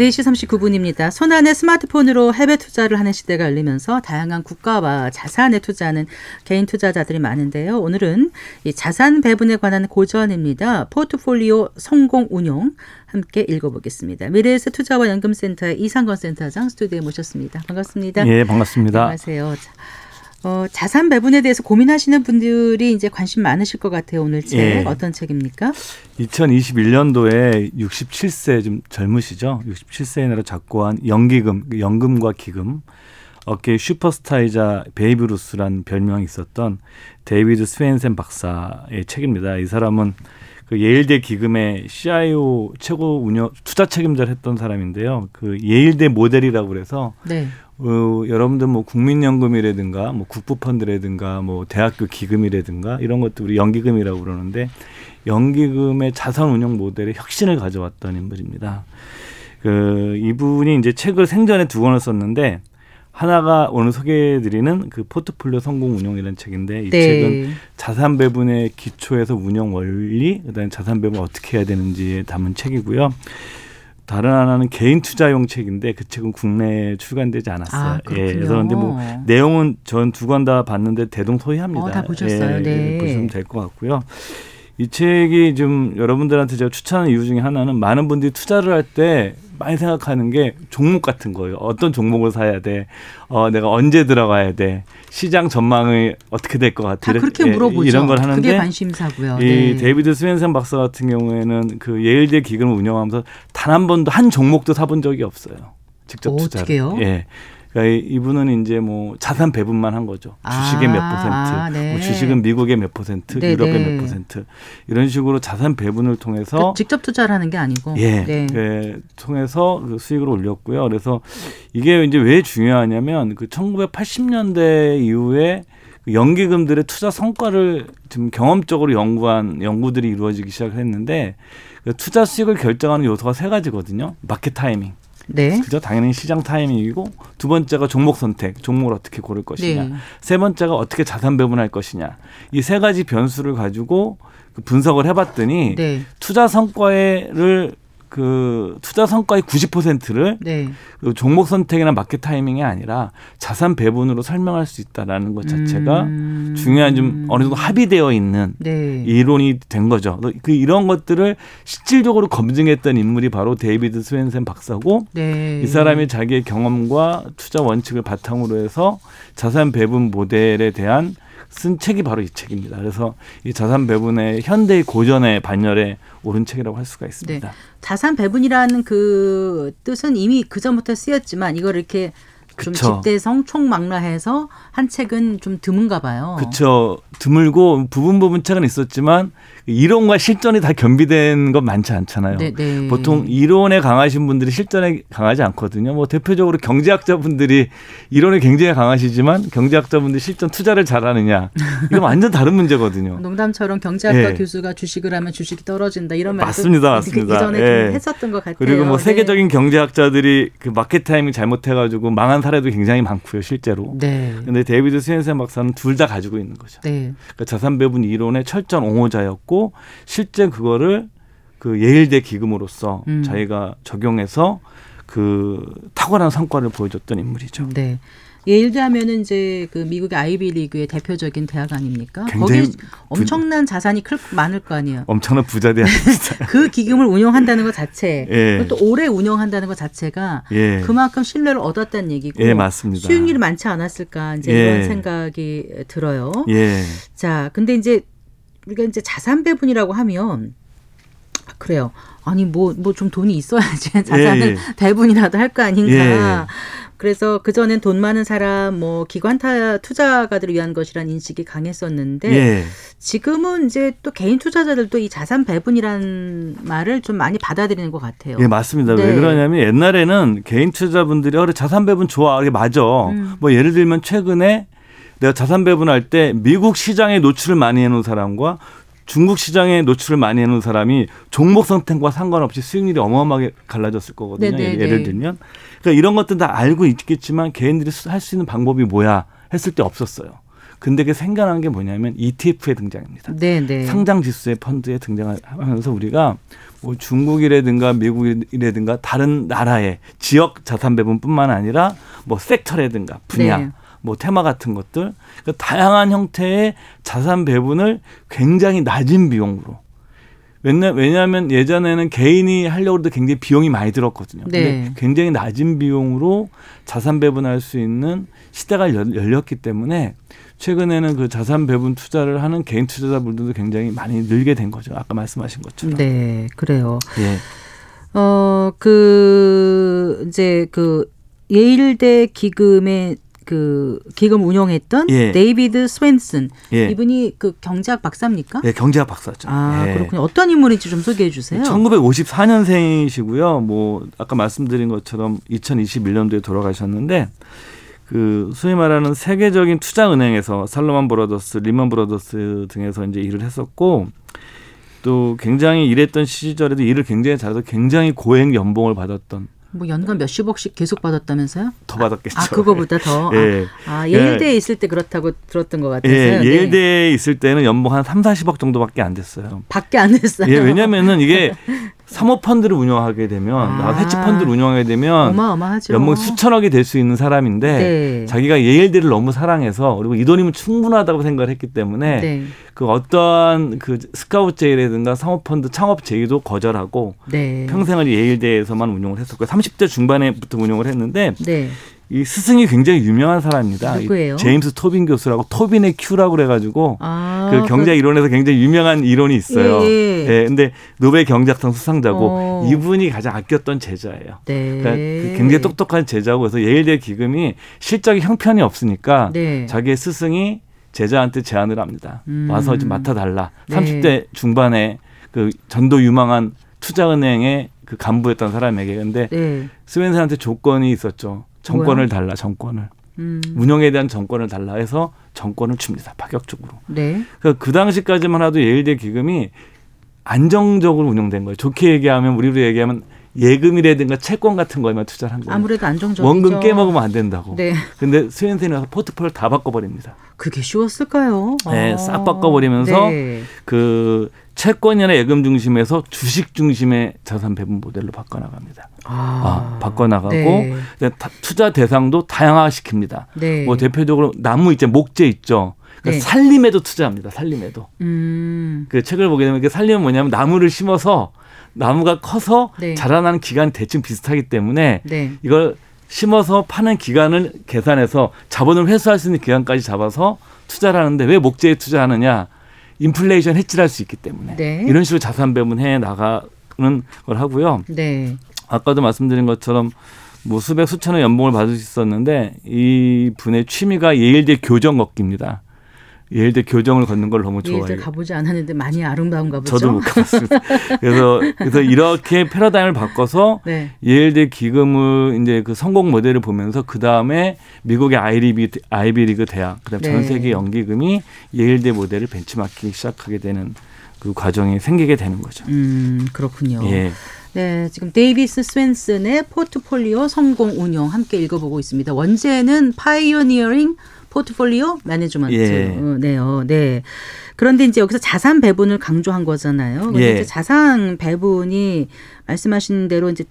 네시 39분입니다. 손안의 스마트폰으로 해외 투자를 하는 시대가 열리면서 다양한 국가와 자산에 투자하는 개인 투자자들이 많은데요. 오늘은 이 자산 배분에 관한 고전입니다. 포트폴리오 성공 운용 함께 읽어보겠습니다. 미래에셋 투자와 연금센터의 이상건 센터장 스튜디오에 모셨습니다. 반갑습니다. 예, 반갑습니다. 안녕하세요. 자, 어, 자산 배분에 대해서 고민하시는 분들이 이제 관심 많으실 것 같아요. 오늘 책 예. 어떤 책입니까? 2021년도에 67세 좀 젊으시죠? 67세에 작고한 연기금, 그 연금과 기금, 업계 슈퍼스타이자 베이브 루스란 별명이 있었던 데이비드 스웬센 박사의 책입니다. 이 사람은 그 예일대 기금의 CIO 최고 운영 투자 책임자를 했던 사람인데요. 그 예일대 모델이라고 그래서 네. 어, 여러분들 뭐 국민연금이라든가 뭐 국부펀드라든가 뭐 대학교 기금이라든가 이런 것도 우리 연기금이라고 그러는데 연기금의 자산 운영 모델에 혁신을 가져왔던 인물입니다. 그 이분이 이제 책을 생전에 두 권을 썼는데 하나가 오늘 소개해드리는 그 포트폴리오 성공 운용이라는 책인데 이 네. 책은 자산 배분의 기초에서 운영 원리, 그다음에 자산 배분 어떻게 해야 되는지에 담은 책이고요. 다른 하나는 개인 투자용 책인데 그 책은 국내에 출간되지 않았어요. 아, 그렇군요. 예, 그래서 근데 뭐 내용은 전 두 권 다 봤는데 대동소이합니다. 어, 다 보셨어요? 예, 네. 보시면 될 것 같고요. 이 책이 좀 여러분들한테 제가 추천하는 이유 중에 하나는 많은 분들이 투자를 할 때 많이 생각하는 게 종목 같은 거예요. 어떤 종목을 사야 돼? 어, 내가 언제 들어가야 돼? 시장 전망이 어떻게 될 것 같아? 다 그렇게 예, 물어보죠. 이런 걸 하는데 그게 관심사고요. 이 네. 데이비드 스웬센 박사 같은 경우에는 그 예일대 기금을 운영하면서 단 한 번도 한 종목도 사본 적이 없어요. 직접 오, 투자를. 어떡해요? 예. 그러니까 이- 이분은 이제 뭐 자산 배분만 한 거죠. 주식의 몇 아, 퍼센트, 아, 네. 뭐 주식은 미국의 몇 퍼센트, 네, 유럽의 네. 몇 퍼센트 이런 식으로 자산 배분을 통해서 그 직접 투자를 하는 게 아니고. 예, 네. 예, 통해서 그 수익을 올렸고요. 그래서 이게 이제 왜 중요하냐면 그 1980년대 이후에 그 연기금들의 투자 성과를 좀 경험적으로 연구한 연구들이 이루어지기 시작했는데 그 투자 수익을 결정하는 요소가 세 가지거든요. 마켓 타이밍. 네. 그죠? 당연히 시장 타이밍이고 두 번째가 종목 선택, 종목을 어떻게 고를 것이냐. 네. 세 번째가 어떻게 자산 배분할 것이냐. 이 세 가지 변수를 가지고 그 분석을 해봤더니 네. 투자 성과를 그 투자 성과의 90%를 네. 그 종목 선택이나 마켓 타이밍이 아니라 자산 배분으로 설명할 수 있다라는 것 자체가 음. 중요한 좀 어느 정도 합의되어 있는 네. 이론이 된 거죠. 그 이런 것들을 실질적으로 검증했던 인물이 바로 데이비드 스웬센 박사고 네. 이 사람이 자기의 경험과 투자 원칙을 바탕으로 해서 자산 배분 모델에 대한 쓴 책이 바로 이 책입니다. 그래서 이 자산 배분의 현대의 고전의 반열에 오른 책이라고 할 수가 있습니다. 네. 자산 배분이라는 그 뜻은 이미 그 전부터 쓰였지만 이걸 이렇게 좀 그쵸. 집대성 총망라해서 한 책은 좀 드문가 봐요. 그렇죠. 드물고 부분 부분 책은 있었지만 이론과 실전이 다 겸비된 건 많지 않잖아요. 네, 네. 보통 이론에 강하신 분들이 실전에 강하지 않거든요. 뭐 대표적으로 경제학자분들이 이론에 굉장히 강하시지만 경제학자분들이 실전 투자를 잘하느냐 이건 완전 다른 문제거든요. <laughs> 농담처럼 경제학과 예. 교수가 주식을 하면 주식이 떨어진다 이런 말도 맞습니다, 맞습니다. 그 이전에 예. 좀 했었던 것 같아요. 그리고 뭐 네. 세계적인 경제학자들이 그 market timing 잘못해가지고 망한 사례도 굉장히 많고요, 실제로. 네. 근데 데이비드 스웬센 박사는 둘 다 가지고 있는 거죠. 네. 그러니까 자산 배분 이론의 철저한 옹호자였고 실제 그거를 그 예일대 기금으로서 음. 자기가 적용해서 그 탁월한 성과를 보여줬던 인물이죠. 네. 예일대 하면은 이제 그 미국의 아이비 리그의 대표적인 대학 아닙니까? 거기 엄청난 자산이 클 많을 거 아니에요. 엄청난 부자 대학입니다. <laughs> 그 기금을 운영한다는 것 자체, 예. 또 오래 운영한다는 것 자체가 예. 그만큼 신뢰를 얻었다는 얘기고 예, 맞습니다. 수익률이 많지 않았을까 이제 예. 이런 생각이 들어요. 예. 자, 근데 이제 우리가 이제 자산 배분이라고 하면 아, 그래요. 아니 뭐 뭐 좀 돈이 있어야지 <laughs> 자산을 예. 배분이라도 할 거 아닌가. 예. 그래서 그 전엔 돈 많은 사람 뭐 기관 타 투자가들을 위한 것이란 인식이 강했었는데 예. 지금은 이제 또 개인 투자자들도 이 자산 배분이라는 말을 좀 많이 받아들이는 것 같아요. 예, 맞습니다. 네. 왜 그러냐면 옛날에는 개인 투자분들이 어, 자산 배분 좋아. 이게 맞아. 음. 뭐 예를 들면 최근에 내가 자산 배분할 때 미국 시장에 노출을 많이 해놓은 사람과 중국 시장에 노출을 많이 해놓은 사람이 종목 선택과 상관없이 수익률이 어마어마하게 갈라졌을 거거든요. 네, 네, 예를 네. 들면. 그러니까 이런 것들 다 알고 있겠지만 개인들이 할 수 있는 방법이 뭐야 했을 때 없었어요. 근데 그게 생겨난 게 뭐냐면 ETF의 등장입니다. 네, 네. 상장 지수의 펀드에 등장하면서 우리가 뭐 중국이라든가 미국이라든가 다른 나라의 지역 자산 배분뿐만 아니라 뭐 섹터라든가 분야, 네. 뭐 테마 같은 것들 그러니까 다양한 형태의 자산 배분을 굉장히 낮은 비용으로 왜냐, 왜냐하면 예전에는 개인이 하려고 해도 굉장히 비용이 많이 들었거든요. 네. 근데 굉장히 낮은 비용으로 자산 배분할 수 있는 시대가 열- 열렸기 때문에 최근에는 그 자산 배분 투자를 하는 개인 투자자분들도 굉장히 많이 늘게 된 거죠. 아까 말씀하신 것처럼. 네, 그래요. 예. 어, 그, 이제 그, 예일대 기금의 그 기금 운영했던 예. 데이비드 스웬센 예. 이분이 그 경제학 박사입니까? 예, 경제학 박사죠. 아 예. 그렇군요. 어떤 인물인지 좀 소개해 주세요. 1954년생이시고요. 뭐 아까 말씀드린 것처럼 2021년도에 돌아가셨는데 그 소위 말하는 세계적인 투자 은행에서 살로만 브라더스, 리먼 브라더스 등에서 이제 일을 했었고 또 굉장히 일했던 시절에도 일을 굉장히 잘해서 굉장히 고액 연봉을 받았던 뭐 연간 몇십억씩 계속 받았다면서요? 더 받았겠죠. 아 그거보다 더. <laughs> 예. 아, 아 예일대에 있을 때 그렇다고 들었던 것 같아서요. 예, 네. 예일대에 있을 때는 연봉 한 3, 40억 정도밖에 안 됐어요. 밖에 안 했어요. 예, 왜냐면은 이게 사모펀드를 운영하게 되면 아. 헤지펀드를 운영하게 되면 어마어마하죠. 연봉 수천억이 될 수 있는 사람인데 네. 자기가 예일대를 너무 사랑해서 그리고 이 돈이면 충분하다고 생각을 했기 때문에 네. 그 어떠한 그 스카우트 제의라든가 사모펀드 창업 제의도 거절하고 네. 평생을 예일대에서만 운영을 했었고 30대 중반에부터 운영을 했는데 네. 이 스승이 굉장히 유명한 사람입니다. 이 누구예요? 제임스 토빈 교수라고 토빈의 Q라고 그래가지고 아, 그 경제 이론에서 굉장히 유명한 이론이 있어요. 예, 예. 예, 근데 노벨 경제학상 수상자고 어. 이분이 가장 아꼈던 제자예요. 네. 그러니까 그 굉장히 똑똑한 제자고 그래서 예일대 기금이 실적이 형편이 없으니까 네. 자기의 스승이 제자한테 제안을 합니다. 음. 와서 좀 맡아달라. 네. 30대 중반에 그 전도 유망한 투자은행의 그 간부였던 사람에게 근데 네. 스웬슨한테 조건이 있었죠. 정권을 달라, 정권을. 음. 운영에 대한 정권을 달라 해서 정권을 줍니다. 파격적으로. 네. 그러니까 그 당시까지만 해도 예일대 기금이 안정적으로 운영된 거예요. 좋게 얘기하면 우리로 얘기하면 예금이라든가 채권 같은 거에만 투자를 한 거예요. 아무래도 안정적이죠. 원금 깨먹으면 안 된다고. 네. 근데 스웬슨이 와서 포트폴리오 다 바꿔버립니다. 그게 쉬웠을까요? 네, 아. 싹 바꿔버리면서 네. 그 채권이나 예금 중심에서 주식 중심의 자산 배분 모델로 바꿔나갑니다. 아, 바꿔나가고 네. 투자 대상도 다양화시킵니다. 네. 뭐 대표적으로 나무 있죠, 목재 있죠. 그러니까 네. 살림에도 투자합니다. 살림에도. 음. 그 책을 보게 되면 그 살림은 뭐냐면 나무를 심어서 나무가 커서 네. 자라나는 기간이 대충 비슷하기 때문에 네. 이걸 심어서 파는 기간을 계산해서 자본을 회수할 수 있는 기간까지 잡아서 투자를 하는데 왜 목재에 투자하느냐? 인플레이션 해지할 수 있기 때문에 네. 이런 식으로 자산 배분해 나가는 걸 하고요. 네. 아까도 말씀드린 것처럼 뭐 수백 수천의 연봉을 받을 수 있었는데 이 분의 취미가 예일대 교정 걷기입니다. 예일대 교정을 걷는 걸 너무 예일대 좋아해요. 가보지 않았는데 많이 아름다운가 보죠. 저도 못 가봤습니다. <laughs> 그래서 그래서 이렇게 패러다임을 바꿔서 네. 예일대 기금을 이제 그 성공 모델을 보면서 그 다음에 미국의 아이리비 아이비리그 대학, 그다음 전 네. 세계 연기금이 예일대 모델을 벤치마킹 시작하게 되는 그 과정이 생기게 되는 거죠. 음, 그렇군요. 예. 네, 지금 데이비드 스웬슨의 포트폴리오 성공 운용 함께 읽어보고 있습니다. 원제는 Pioneering Portfolio Management네요. 네. 그런데 이제 여기서 자산 배분을 강조한 거잖아요. 예. 자산 배분이 말씀하신 대로 이제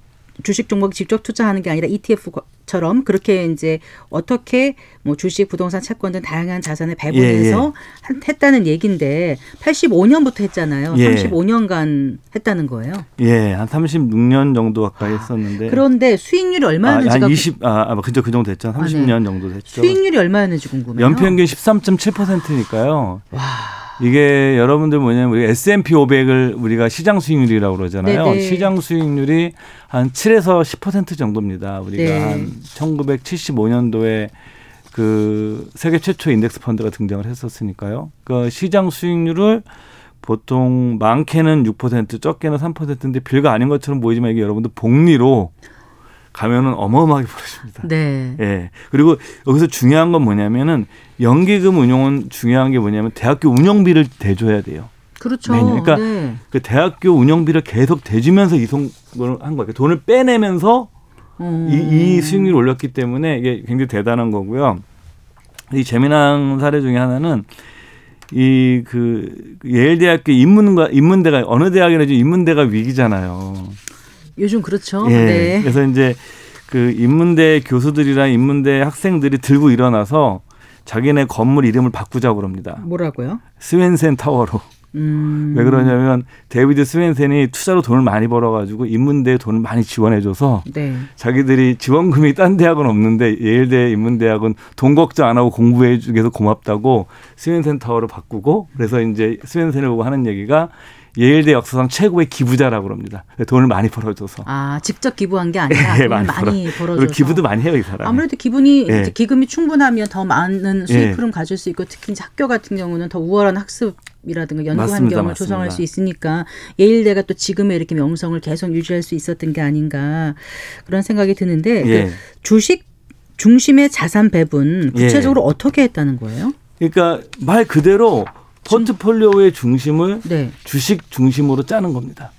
주식 종목 직접 투자하는 게 아니라 ETF처럼 그렇게 이제 어떻게 뭐 주식, 부동산, 채권 등 다양한 자산을 배분해서 한- 했다는 얘기인데 85년부터 했잖아요. 예. 35년간 했다는 거예요. 예, 한 36년 정도 가까이 했었는데. 아, 그런데 수익률이 아, 얼마였는지가 한 20, 아, 아, 그죠, 그 정도 됐죠. 30년 정도 됐죠. 수익률이 얼마였는지 궁금해요. 연평균 13.7%니까요. 와. 이게 여러분들 뭐냐면 우리 S&P 500을 우리가 시장 수익률이라고 그러잖아요. 네네. 시장 수익률이 한 7에서 10% 정도입니다. 우리가 네. 한 1975년도에 그 세계 최초 인덱스 펀드가 등장을 했었으니까요. 그 시장 수익률을 보통 많게는 6%, 적게는 3%인데 별거 아닌 것처럼 보이지만 이게 여러분들 복리로 가면은 어마어마하게 벌어집니다. 네. 예. 그리고 여기서 중요한 건 뭐냐면은 연기금 운용은 중요한 게 뭐냐면 대학교 운영비를 대줘야 돼요. 그렇죠. 매년. 그러니까 네. 그 대학교 운영비를 계속 대주면서 이송을 한 거예요. 돈을 빼내면서 어. 이, 이 수익률을 올렸기 때문에 이게 굉장히 대단한 거고요. 이 재미난 사례 중에 하나는 이 그 예일대학교 인문과 인문대가 어느 대학이나 지금 인문대가 위기잖아요. 요즘 그렇죠. 예. 네. 그래서 이제 그 인문대 교수들이랑 인문대 학생들이 들고 일어나서 자기네 건물 이름을 바꾸자고 그럽니다. 뭐라고요? 스웬센 타워로. 음. 왜 그러냐면 데이비드 스웬센이 투자로 돈을 많이 벌어가지고 인문대에 돈을 많이 지원해줘서 네. 자기들이 지원금이 딴 대학은 없는데 예일대 인문대학은 돈 걱정 안 하고 공부하게 해줘서 고맙다고 스웬센 타워를 바꾸고 그래서 이제 스웬센을 보고 하는 얘기가 예일대 역사상 최고의 기부자라고 그럽니다. 돈을 많이 벌어줘서. 아 직접 기부한 게 아니라 <laughs> 예, 돈을 많이 많이 그리고 벌어줘서 기부도 많이 해요 이 사람. 아무래도 기분이 예. 기금이 충분하면 더 많은 수익 예. 흐름 가질 수 있고 특히 학교 같은 경우는 더 우월한 학습 이라든가 연구 맞습니다, 환경을 맞습니다. 조성할 수 있으니까 예일대가 또 지금의 이렇게 명성을 계속 유지할 수 있었던 게 아닌가 그런 생각이 드는데 예. 그 주식 중심의 자산 배분 예. 구체적으로 어떻게 했다는 거예요? 그러니까 말 그대로 포트폴리오의 중심을 네. 주식 중심으로 짜는 겁니다.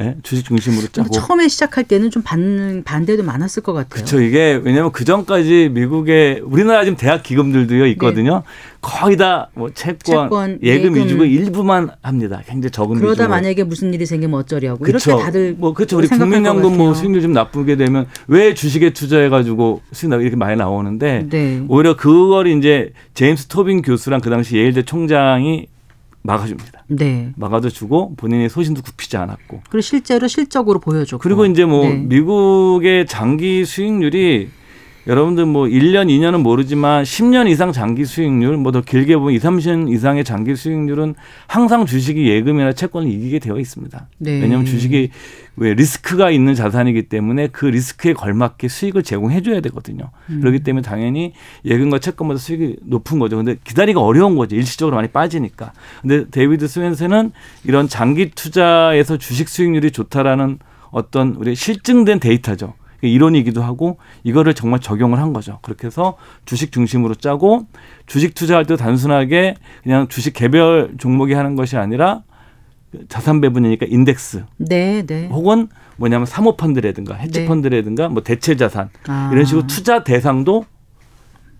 예? 주식 중심으로 짜고. 처음에 시작할 때는 좀 반, 반대도 많았을 것 같아요. 그렇죠. 이게 왜냐하면 그 전까지 미국의 우리나라 지금 대학 기금들도요 있거든요. 거의 다 뭐 채권, 네. 채권, 예금, 예금. 위주고 일부만 합니다. 굉장히 적은 그러다 비중으로. 만약에 무슨 일이 생기면 어쩌려고 그렇죠. 이렇게 다들 뭐 그렇죠. 우리 국민연금 것 뭐. 수익률 좀 나쁘게 되면 왜 주식에 투자해가지고 수익 나 이렇게 많이 나오는데 네. 오히려 그걸 이제 제임스 토빈 교수랑 그 당시 예일대 총장이 막아줍니다. 네. 막아도 주고 본인의 소신도 굽히지 않았고 그리고 실제로 실적으로 보여줬고. 그리고 이제 뭐 네. 미국의 장기 수익률이 여러분들 뭐 1년, 2년은 모르지만 10년 이상 장기 수익률, 뭐 더 길게 보면 2, 30년 이상의 장기 수익률은 항상 주식이 예금이나 채권을 이기게 되어 있습니다. 네. 왜냐하면 주식이 왜 리스크가 있는 자산이기 때문에 그 리스크에 걸맞게 수익을 제공해 줘야 되거든요. 음. 그렇기 때문에 당연히 예금과 채권보다 수익이 높은 거죠. 근데 기다리기가 어려운 거죠. 일시적으로 많이 빠지니까. 근데 데이비드 스웬슨은 이런 장기 투자에서 주식 수익률이 좋다라는 어떤 우리 실증된 데이터죠. 이론이기도 하고 이거를 정말 적용을 한 거죠. 그렇게 해서 주식 중심으로 짜고 주식 투자할 때 단순하게 그냥 주식 개별 종목이 하는 것이 아니라 자산 배분이니까 인덱스 네, 네. 혹은 뭐냐면 사모펀드라든가 네. 헤지펀드라든가 뭐 대체 자산 아. 이런 식으로 투자 대상도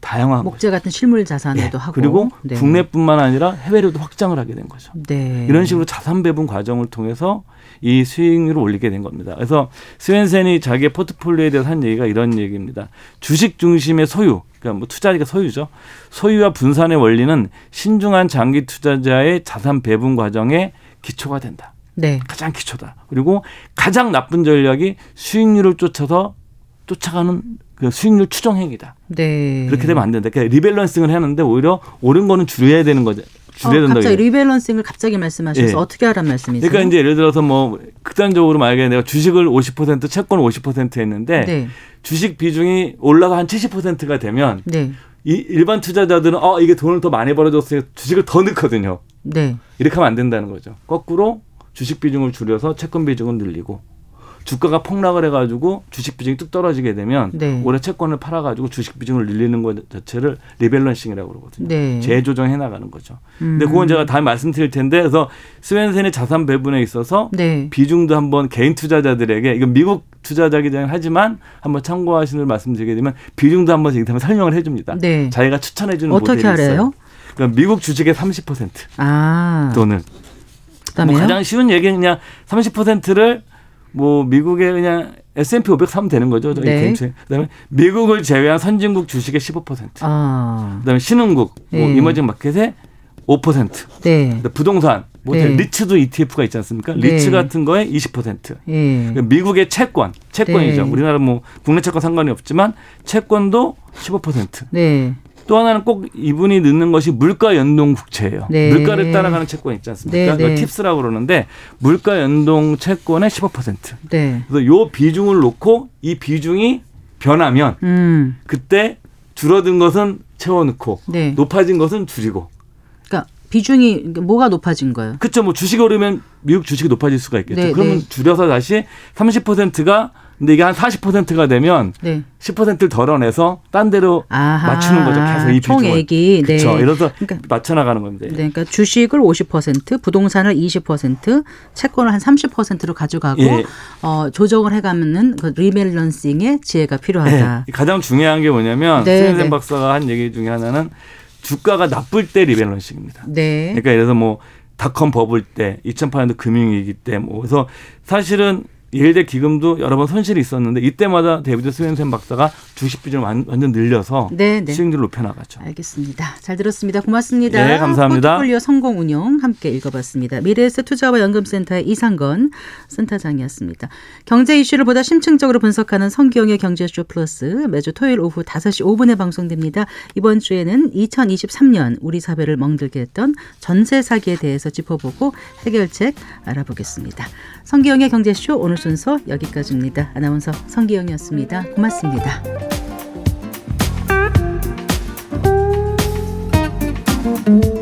다양한. 목재 같은 실물 자산에도 예. 하고 그리고 네. 국내뿐만 아니라 해외로도 확장을 하게 된 거죠. 네. 이런 식으로 자산 배분 과정을 통해서 이 수익률을 올리게 된 겁니다. 그래서 스웬센이 자기의 포트폴리오에 대해서 한 얘기가 이런 얘기입니다. 주식 중심의 소유, 그러니까 뭐 투자가 소유죠. 소유와 분산의 원리는 신중한 장기 투자자의 자산 배분 과정에 기초가 된다. 네. 가장 기초다. 그리고 가장 나쁜 전략이 수익률을 쫓아서 쫓아가는 그 수익률 추정 행위다. 네. 그렇게 되면 안 된다. 그러니까 rebalancing을 하는데 오히려 오른 거는 줄여야 되는 거죠. 어, 줄여야 된다. 갑자기 rebalancing을 갑자기 말씀하셔서 예. 어떻게 하란 말씀이세요? 그러니까 이제 예를 들어서 뭐 극단적으로 만약에 내가 주식을 50% 채권을 50% 했는데 네. 주식 비중이 올라가 한 70%가 되면 네. 이 일반 투자자들은 어 이게 돈을 더 많이 벌어줬으니까 주식을 더 넣거든요. 네. 이렇게 하면 안 된다는 거죠. 거꾸로 주식 비중을 줄여서 채권 비중을 늘리고 주가가 폭락을 해가지고 주식 비중이 뚝 떨어지게 되면 네. 오히려 채권을 팔아가지고 주식 비중을 늘리는 것 자체를 rebalancing이라고 그러거든요. 네. 재조정해 나가는 거죠. 음. 근데 그건 제가 다음에 말씀드릴 텐데 그래서 스웬센의 자산 배분에 있어서 네. 비중도 한번 개인 투자자들에게 이건 미국 투자자이긴 하지만 한번 참고하시는 걸 말씀드리게 되면 비중도 한번 지금 설명을 해줍니다. 네. 자기가 추천해주는 어떻게 모델이 있어요. 알아요? 그러니까 미국 주식의 30% 아. 돈을? 뭐 가장 쉬운 얘기는 그냥 30%를 뭐 미국의 그냥 S&P 500 사면 되는 거죠. 저희 네. 그다음에 미국을 제외한 선진국 주식의 15%. 아. 그다음에 신흥국, 뭐 네. 이머징 마켓의 5%. 네. 부동산, 뭐 네. REITs도 ETF가 있지 않습니까? 네. 리츠 같은 거에 20%. 예. 그러니까 미국의 채권, 채권이죠. 네. 우리나라 뭐 국내 채권 상관이 없지만 채권도 15%. 네. 또 하나는 꼭 이분이 넣는 것이 물가 연동 국채예요. 네. 물가를 따라가는 채권 있지 않습니까? 네, 그걸 네. TIPS라고 그러는데 물가 연동 채권의 15%. 네. 그래서 요 비중을 놓고 이 비중이 변하면 음. 그때 줄어든 것은 채워넣고 네. 높아진 것은 줄이고. 그러니까 비중이 뭐가 높아진 거예요? 그렇죠. 뭐 주식이 오르면 미국 주식이 높아질 수가 있겠죠. 네, 그러면 네. 줄여서 다시 30%가 근데 이게 한 40%가 되면 네. 10%를 덜어내서 딴 데로 아하. 맞추는 거죠. 계속 이. 총액이 네. 그렇죠. 이래서 그러니까 맞춰 나가는 겁니다. 네, 그러니까 주식을 50%, 부동산을 20%, 채권을 한 30%로 가져가고 예. 어, 조정을 해가는 그 rebalancing의 지혜가 필요하다. 네. 가장 중요한 게 뭐냐면 네, 스웬센 네. 박사가 한 얘기 중에 하나는 주가가 나쁠 때 rebalancing입니다. 네. 그러니까 예를 들어서 뭐 닷컴 버블 때 2008년도 금융위기 때 뭐 그래서 사실은 예일대 기금도 여러 번 손실이 있었는데 이때마다 데이비드 스웬센 박사가 주식 비중을 완- 완전 늘려서 네, 네. 수익률을 높여나가죠. 알겠습니다. 잘 들었습니다. 고맙습니다. 네, 감사합니다. 포트폴리오 성공 운용 함께 읽어봤습니다. 미래에셋 투자와 연금센터의 이상건 센터장이었습니다. 경제 이슈를 보다 심층적으로 분석하는 성기영의 경제쇼 플러스 매주 토요일 오후 5시 5분에 방송됩니다. 이번 주에는 2023년 우리 사회를 멍들게 했던 전세 사기에 대해서 짚어보고 해결책 알아보겠습니다. 성기영의 경제쇼 오늘 순서 여기까지입니다. 아나운서 성기영이었습니다. 고맙습니다. Thank you.